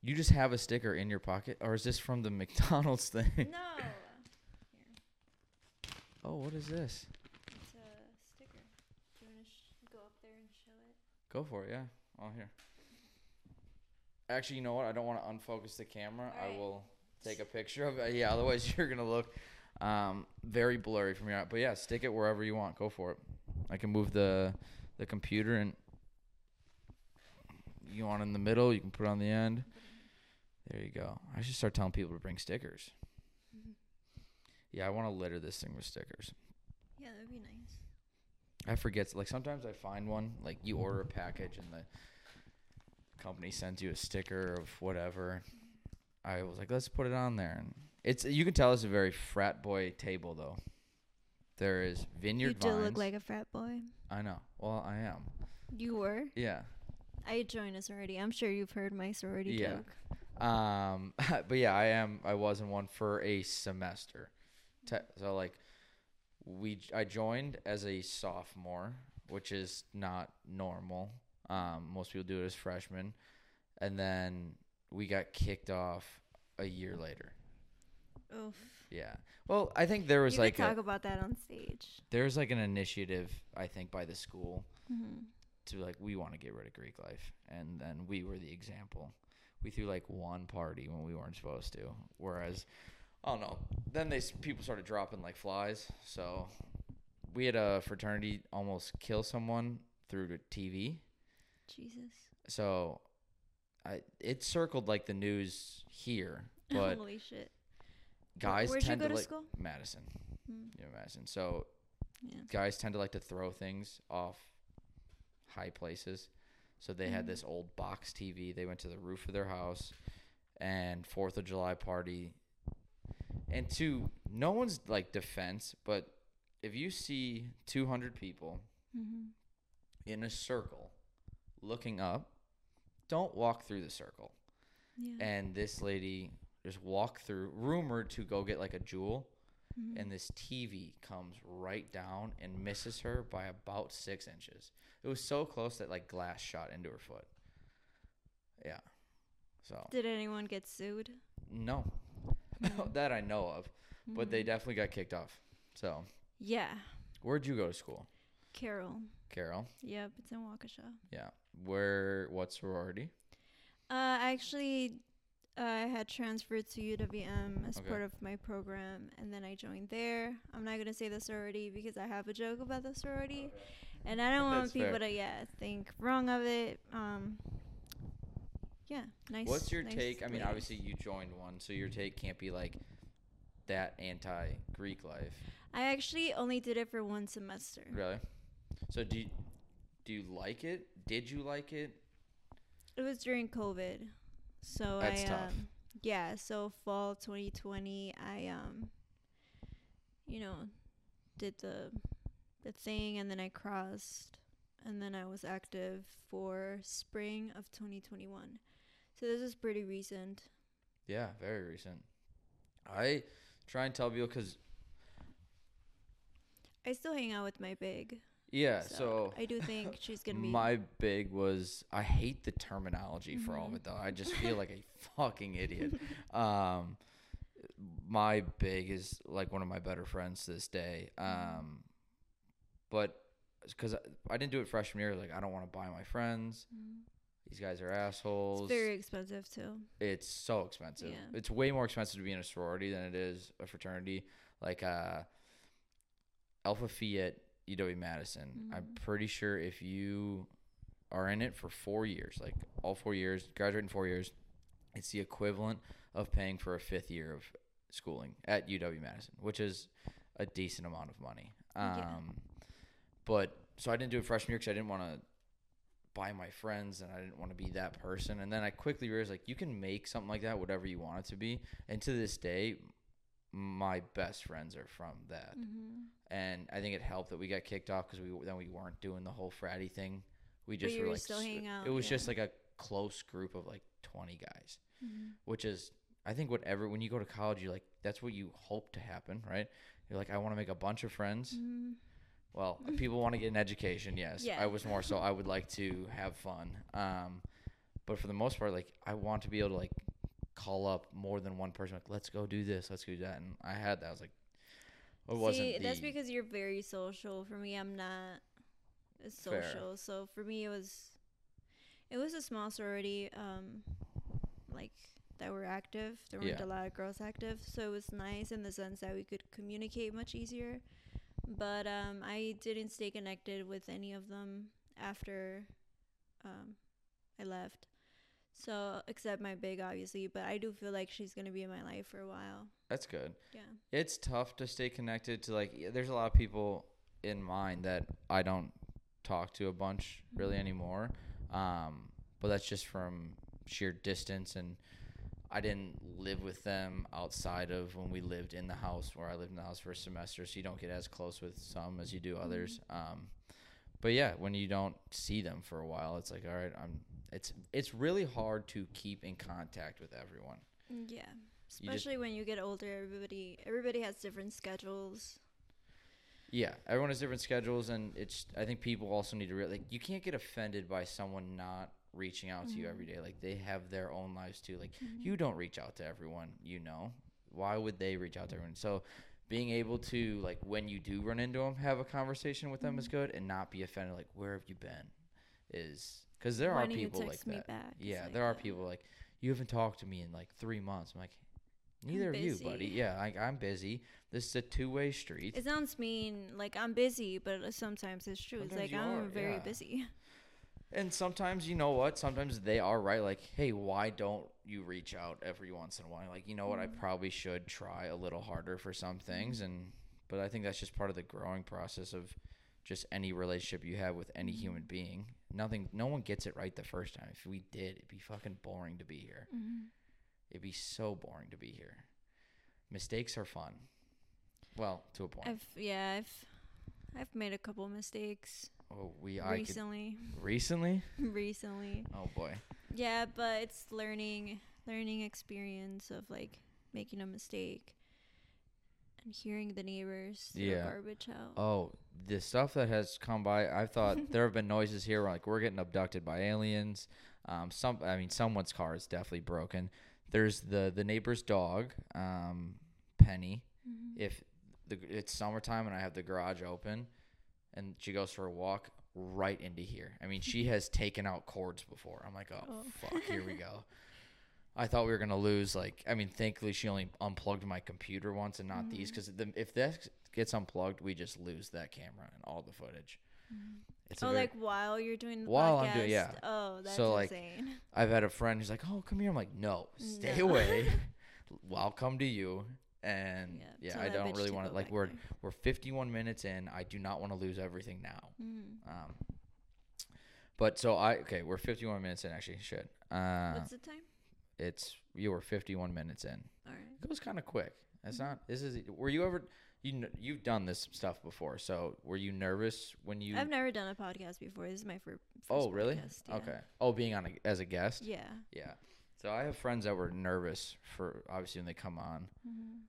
You just have a sticker in your pocket, or is this from the McDonald's thing? No. Here, oh, what is this? it's a sticker. Do you want to sh- go up there and show it? Go for it. Yeah. Oh, here. Actually, you know what? I don't want to unfocus the camera. I will take a picture of it. Yeah, otherwise you're gonna look um, very blurry from your here. But yeah, stick it wherever you want. Go for it. I can move the the computer and you want in the middle. You can put it on the end. There you go. I should start telling people to bring stickers. Mhm. Yeah, I want to litter this thing with stickers. Yeah, that'd be nice. I forget. Like sometimes I find one. Like you order a package and the company sends you a sticker of whatever. I was like, let's put it on there, and it's you can tell it's a very frat boy table though. There is vineyard you do vines. look like a frat boy. I know. Well, I am. You were. Yeah. I joined a sorority. I'm sure you've heard my sorority Yeah. joke. Um, but yeah, I am. I was in one for a semester. Te- so like, we I joined as a sophomore, which is not normal. Um, most people do it as freshmen, and then we got kicked off a year later. Oof. Yeah. Well, I think there was you like could a, talk about that on stage. there's like an initiative I think by the school Mm-hmm. to like we want to get rid of Greek life, and then we were the example. We threw like one party when we weren't supposed to, whereas I don't know. Then they people started dropping like flies, so we had a fraternity almost kill someone through the TV. Jesus. So I it circled like the news here, but Holy shit. guys Where'd you tend go to to like school? Madison, Mm, yeah, Madison. So yeah. guys tend to like to throw things off high places. So they had Mhm. this old box TV. They went to the roof of their house and 4th of July party. And to no one's like defense, but if you see 200 people Mm-hmm. in a circle looking up, don't walk through the circle. Yeah. And this lady just walked through, rumored to go get like a jewel Mhm. and this TV comes right down and misses her by about six inches. It was so close that like glass shot into her foot. Yeah. So Did anyone get sued? no, No. that I know of, but they Mhm. definitely got kicked off. So Yeah. where'd you go to school, Carroll. Carroll? Yep, it's in Waukesha. Yeah. Where? What sorority? Uh, actually, uh, I had transferred to UWM as Okay. part of my program, and then I joined there. I'm not gonna say the sorority because I have a joke about the sorority, and I don't want people fair. to yeah think wrong of it. Um, yeah, nice. What's your nice take? I mean, obviously you joined one, so your take can't be like that anti-Greek life, I actually only did it for one semester. really. So do you, do you like it? Did you like it? It was during COVID, so That's I tough. um yeah, so fall 2020, I um you know did the the thing, and then I crossed, and then I was active for spring of 2021. So this is pretty recent. Yeah, very recent. I try and tell people because I still hang out with my big. Yeah, so, I do think she's gonna be. my big was I hate the terminology for all of Mhm. it though. I just feel like a fucking idiot. Um, my big is like one of my better friends to this day. Mhm. Um, but because I, I didn't do it freshman year, like I don't want to buy my friends. Mm. These guys are assholes. It's very expensive too. It's so expensive. Yeah. It's way more expensive to be in a sorority than it is a fraternity. Like uh, Alpha Phi at UW Madison. I'm Mhm. pretty sure if you are in it for four years, like all four years, graduate in four years, it's the equivalent of paying for a fifth year of schooling at UW Madison, which is a decent amount of money. Um, Yeah. But so I didn't do it freshman year because I didn't want to buy my friends and I didn't want to be that person. And then I quickly realized like you can make something like that whatever you want it to be. And to this day, my best friends are from that. Mm-hmm. And I think it helped that we got kicked off because we then we weren't doing the whole fratty thing. We just were were like still s- hanging out, It was yeah. just like a close group of like twenty guys, Mm-hmm. which is I think whatever when you go to college, you like that's what you hope to happen, right? You're like I want to make a bunch of friends. Mm-hmm. Well, people want to get an education, yes. Yeah. I was more so I would like to have fun. Um, but for the most part, like I want to be able to like call up more than one person. Like, let's go do this, let's go do that. And I had that. I was like, it wasn't. See, that's the- because you're very social. For me, I'm not as Fair. social. So for me, it was, it was a small sorority, um, like that were active. There weren't Yeah. a lot of girls active, so it was nice in the sense that we could communicate much easier. But um, I didn't stay connected with any of them after um, I left. So except my big, obviously, but I do feel like she's gonna be in my life for a while. That's good. Yeah. It's tough to stay connected to like. There's a lot of people in mine that I don't talk to a bunch really Mhm. anymore. Um, but that's just from sheer distance and. I didn't live with them outside of when we lived in the house where I lived in the house for a semester, so you don't get as close with some as you do others. Um, but yeah, when you don't see them for a while, it's like, all right, I'm. It's it's really hard to keep in contact with everyone. Yeah. You just- Especially when you get older, everybody everybody has different schedules. Yeah, everyone has different schedules, and it's. I think people also need to realize like you can't get offended by someone not reaching out to you every day. Like they have their own lives too. Like Mhm. you don't reach out to everyone you know. why would they reach out to everyone? So being able to like when you do run into them, have a conversation with them is Mm-hmm. good, and not be offended. Like where have you been? Is because there Why are people like me that. Yeah, like there are that. people like you haven't talked to me in like three months. I'm like, neither of you, buddy. Yeah, I, I'm busy. This is a two way street. It sounds mean, like I'm busy, but sometimes it's true. Sometimes it's like I'm are, very yeah. busy. And sometimes you know what? Sometimes they are right. Like, hey, why don't you reach out every once in a while? Like, you know what? I Mm-hmm. probably should try a little harder for some things, and but I think that's just part of the growing process of just any relationship you have with any Mm-hmm. human being. Nothing, no one gets it right the first time. If we did, it'd be fucking boring to be here. Mm-hmm. It'd be so boring to be here. Mistakes are fun. Well, to a point. I've yeah, I've I've made a couple mistakes oh, we I could, recently. recently. recently. Oh boy. Yeah, but it's learning learning experience of like making a mistake and hearing the neighbors Yeah. garbage out. Oh, the stuff that has come by, I thought there have been noises here where like we're getting abducted by aliens. Um, some, I mean, someone's car is definitely broken. There's the the neighbor's dog, um, Penny. Mhm. If the it's summertime and I have the garage open, and she goes for a walk right into here. I mean, she has taken out cords before. I'm like, oh, Oh. fuck, here we go. I thought we were gonna lose. Like, I mean, thankfully she only unplugged my computer once and not these, Mm-hmm. because if this gets unplugged, we just lose that camera and all the footage. It's Oh, very- like while you're doing the While podcast. I'm doing- yeah. Oh, that's So, like, insane. I've had a friend who's like, "Oh, come here." I'm like, "No, stay No. away. I'll come to you." And Yeah, yeah, I don't really want to like we're there. we're 51 minutes in. I do not want to lose everything now. Mm. Um, but so I okay, we're 51 minutes in. Actually, shit. Uh, What's the time? It's you were 51 minutes in. All right. It goes kind of quick. That's Mm-hmm. not. This is. Were you ever? You you've done this stuff before. So were you nervous when you? I've never done a podcast before. This is my fir- first. oh really? podcast, yeah. Okay. Oh, being on a, as a guest. Yeah. Yeah. So I have friends that were nervous for obviously when they come on, Mhm.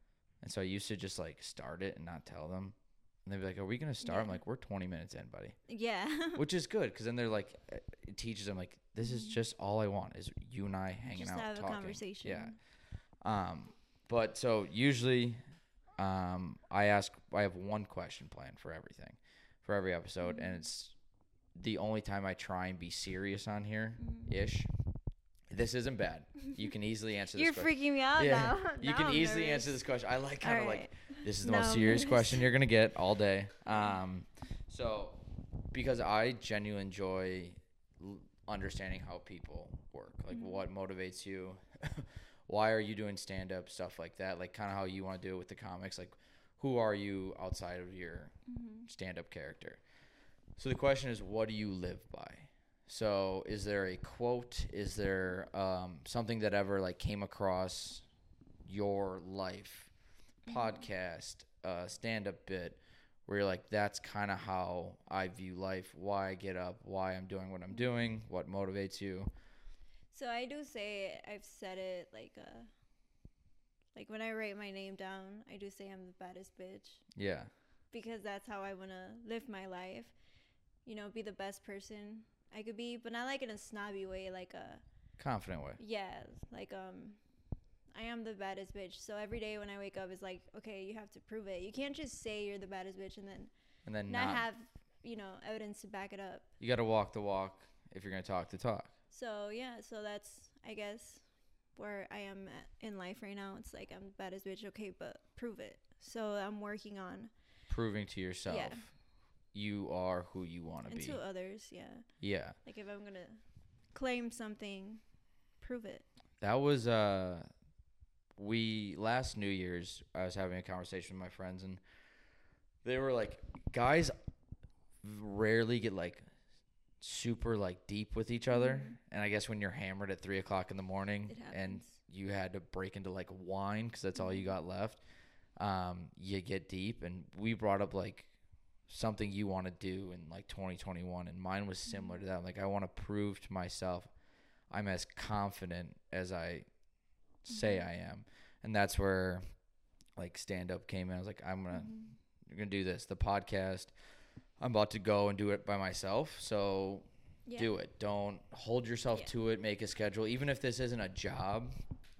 and so I used to just like start it and not tell them, and they'd be like, "Are we gonna start?" I'm like, "We're 20 minutes in, buddy," Yeah. which is good because then they're like, uh, it teaches them like, this is Mhm. just all I want is you and I hanging Just out have talking. a conversation. Yeah. Um, but so usually, um, I ask, I have one question planned for everything, for every episode, and Mhm. it's the only time I try and be serious on here, Mhm. ish. This isn't bad. You can easily answer this. You're question. freaking me out Yeah, now. You Now can I'm easily answer this question. I like kind of like this is the Now most I'm serious nervous. question you're gonna get all day. Um, so because I genuinely enjoy l- understanding how people work, like Mhm. what motivates you, why are you doing stand up, stuff like that, like kind of how you want to do it with the comics, like who are you outside of your Mhm. stand up character. So the question is, what do you live by? So is there a quote? Is there um, something that ever like came across your life, podcast, uh, stand up bit, where you're like, that's kind of how I view life, why I get up, why I'm doing what I'm doing, what motivates you. So I do say I've said it like uh like when I write my name down, I do say I'm the baddest bitch Yeah. because that's how I want to live my life. You know, be the best person I could be, but not like in a snobby way like a Confident way. yeah, like um I am the baddest bitch. So every day when I wake up it's like, okay, you have to prove it. You can't just say you're the baddest bitch and then And then not, not, have, you know, evidence to back it up. you got to walk the walk if you're going to talk the talk. So yeah, so that's I guess where I am at in life right now. It's like I'm the baddest bitch, okay, but prove it. So I'm working on Proving to yourself Yeah. You are who you want to be. to others, yeah. Yeah. Like if I'm gonna claim something, prove it. That was uh we last New Year's I was having a conversation with my friends and they were like guys rarely get like super like deep with each other Mhm. and I guess when you're hammered at three o'clock in the morning and you had to break into like wine because that's all you Mhm. got left um you get deep and we brought up like something you want to do in like 2021 and mine was similar to that like I want to prove to myself I'm as confident as I say Mhm. I am and that's where like stand up came in I was like I'm going to Mhm. you're to do this the podcast I'm about to go and do it by myself so Yeah. do it don't hold yourself Yeah. to it make a schedule even if this isn't a job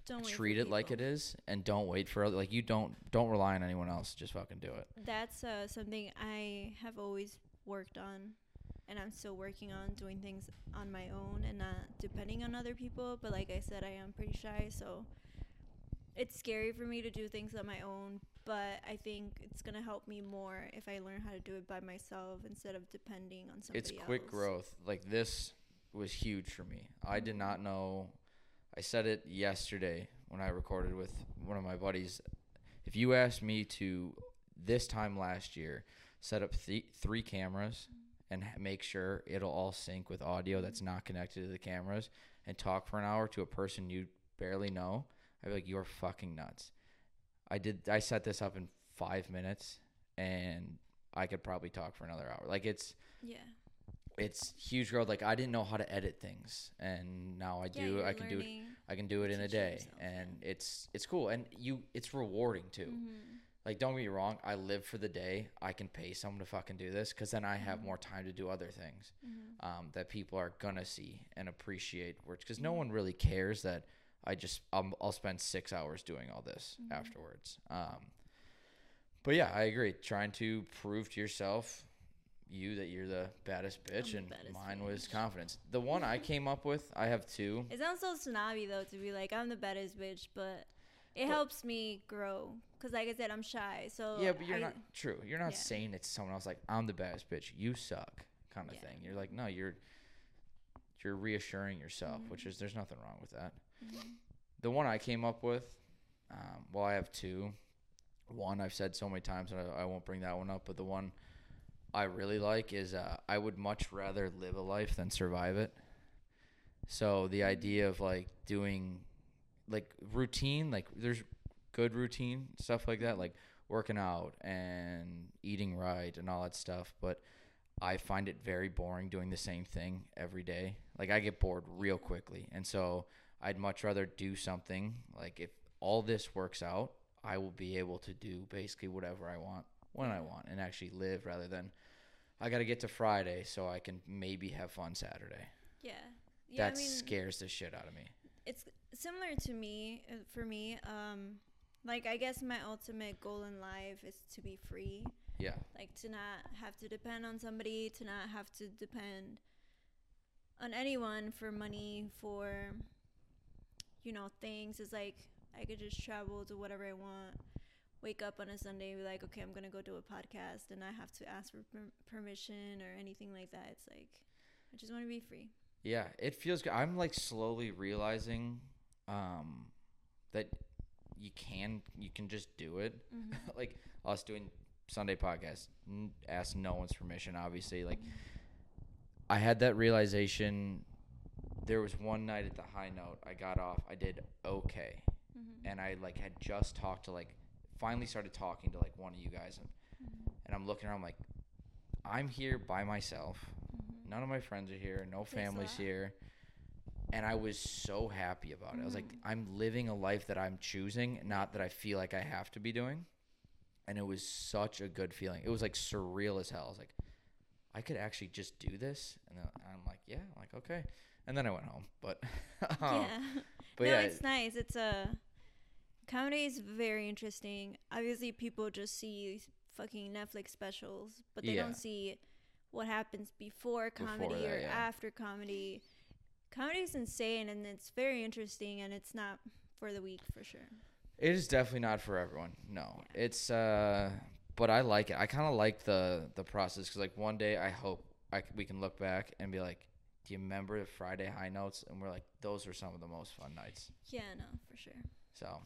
Don't treat it like it is, and don't wait for other like you don't don't rely on anyone else just fucking do it That's uh, something I have always worked on, and I'm still working on doing things on my own and not depending on other people. But like I said, I am pretty shy, so it's scary for me to do things on my own. But I think it's gonna help me more if I learn how to do it by myself instead of depending on somebody it's quick else. growth like this was huge for me i did not know i said it yesterday when i recorded with one of my buddies. If you asked me to this time last year set up th- three cameras and make sure it'll all sync with audio that's not connected to the cameras and talk for an hour to a person you barely know i'd be like you're fucking nuts. I did i set this up in five minutes and i could probably talk for another hour. Like it's Yeah. It's huge growth. Like I didn't know how to edit things, and now I Yeah, do. I can do it. I can do it in a day, yourself, yeah. and it's it's cool, and you it's rewarding too. Mhm. Like don't get me wrong, I live for the day I can pay someone to fucking do this, because then I have Mhm. more time to do other things Mhm. um, that people are gonna see and appreciate. Because no Mhm. one really cares that I just um, I'll spend six hours doing all this Mhm. afterwards. Um, but yeah, I agree. Trying to prove to yourself, you that you're the baddest bitch, the and baddest mine was confidence. The one I came up with, I have two. It sounds so snobby though to be like I'm the baddest bitch, but it But- helps me grow. Cause like I said, I'm shy. So yeah, but you're I- not true. You're not yeah. saying it to someone else like I'm the baddest bitch. You suck, kind of Yeah. thing. You're like, no, you're you're reassuring yourself, which Mhm. is there's nothing wrong with that. Mhm. The one I came up with, um, well, I have two. One I've said so many times, and I, I won't bring that one up. But the one I really like is uh, I would much rather live a life than survive it. So the idea of like doing like routine, like there's good routine stuff like that, like working out and eating right and all that stuff. But I find it very boring doing the same thing every day. Like I get bored real quickly, and so I'd much rather do something like if all this works out, I will be able to do basically whatever I want when I want and actually live rather than I got to get to Friday so I can maybe have fun Saturday. Yeah. Yeah. that I mean, scares the shit out of me. it's similar to me. uh, For me, um, like I guess my ultimate goal in life is to be free. Yeah. Like to not have to depend on somebody, to not have to depend on anyone for money, for you know things. It's like I could just travel to whatever I want. Wake up on a Sunday and be like, okay, I'm gonna go do a podcast, and I have to ask for per- permission or anything like that. It's like I just want to be free. Yeah, it feels good. I'm like slowly realizing um that you can you can just do it. Mm-hmm. like us doing Sunday podcast, n- ask no one's permission obviously. Like I had that realization there was one night at the high note I got off. I did okay. Mm-hmm. And I like had just talked to like finally started talking to like one of you guys and, Mm-hmm. and I'm looking around I'm like I'm here by myself. Mm-hmm. None of my friends are here. No family's here. And I was so happy about it. I was like, Mhm. I'm living a life that I'm choosing, not that I feel like I have to be doing. And it was such a good feeling. It was like surreal as hell. I was like, I could actually just do this. And then I'm like, yeah, I'm like, okay. And then I went home. But, um, yeah. but no, yeah, it's nice. It's a comedy is very interesting. Obviously, people just see fucking Netflix specials, but they Yeah. don't see what happens before comedy that, or yeah. after comedy. Comedy is insane and it's very interesting, and it's not for the weak for sure. It is definitely not for everyone. No, Yeah. it's uh, but I like it. I kind of like the the process because like one day I hope I c- we can look back and be like, do you remember the Friday high notes? And we're like, those were some of the most fun nights. Yeah, no, for sure. So,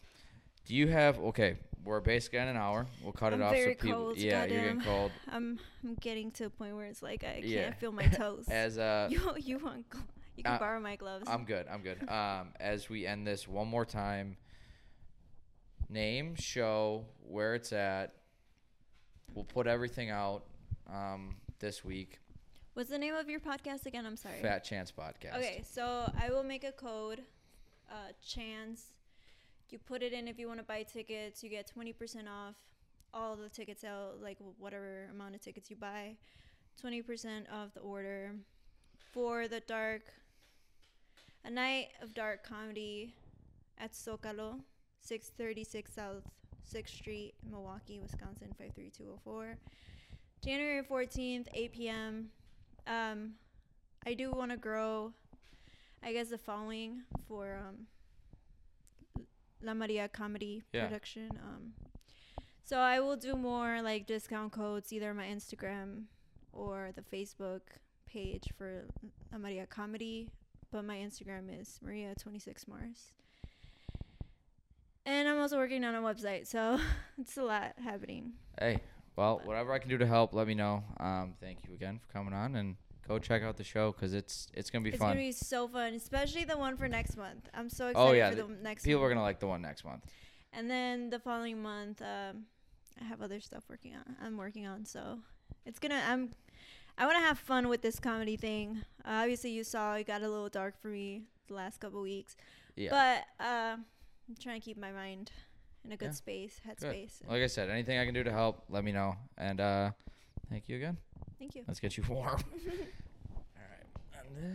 do you have okay? We're basically at an hour. We'll cut I'm it off. very so people, cold, yeah, you're getting cold. I'm I'm getting to a point where it's like I can't Yeah. feel my toes. As uh, you you want you can Uh, borrow my gloves. I'm good. I'm good. Um, as we end this one more time, name, show, where it's at. We'll put everything out um, this week. What's the name of your podcast again? I'm sorry. Fat Chance Podcast. Okay, so I will make a code, uh, chance. You put it in if you want to buy tickets. You get 20% off all the tickets out, like whatever amount of tickets you buy. 20% of the order for the dark, a night of dark comedy. at Zócalo, 636 South 6th Street, Milwaukee, Wisconsin 53204. January 14th, 8 p.m. Um, I do want to grow, I guess, the following for um, La Maria Comedy Yeah. production. Um, so I will do more like discount codes, either on my Instagram or the Facebook page for La Maria Comedy. But my Instagram is Maria26Mars. And I'm also working on a website, so it's a lot happening. Hey, well, whatever I can do to help, let me know. Um, thank you again for coming on, and go check out the show because it's it's gonna be it's fun. gonna be so fun, especially the one for next month. I'm so excited Oh, yeah, for the- the next. People are gonna like the one next month. And then the following month, um, I have other stuff working on. I'm working on, so it's gonna. I'm. I want to have fun with this comedy thing. Uh, obviously, you saw it got a little dark for me the last couple weeks, Yeah. but uh, I'm trying to keep my mind in a good Yeah. space, headspace. like I said, anything I can do to help, let me know. And uh, thank you again. Thank you. Let's get you warm. All right. And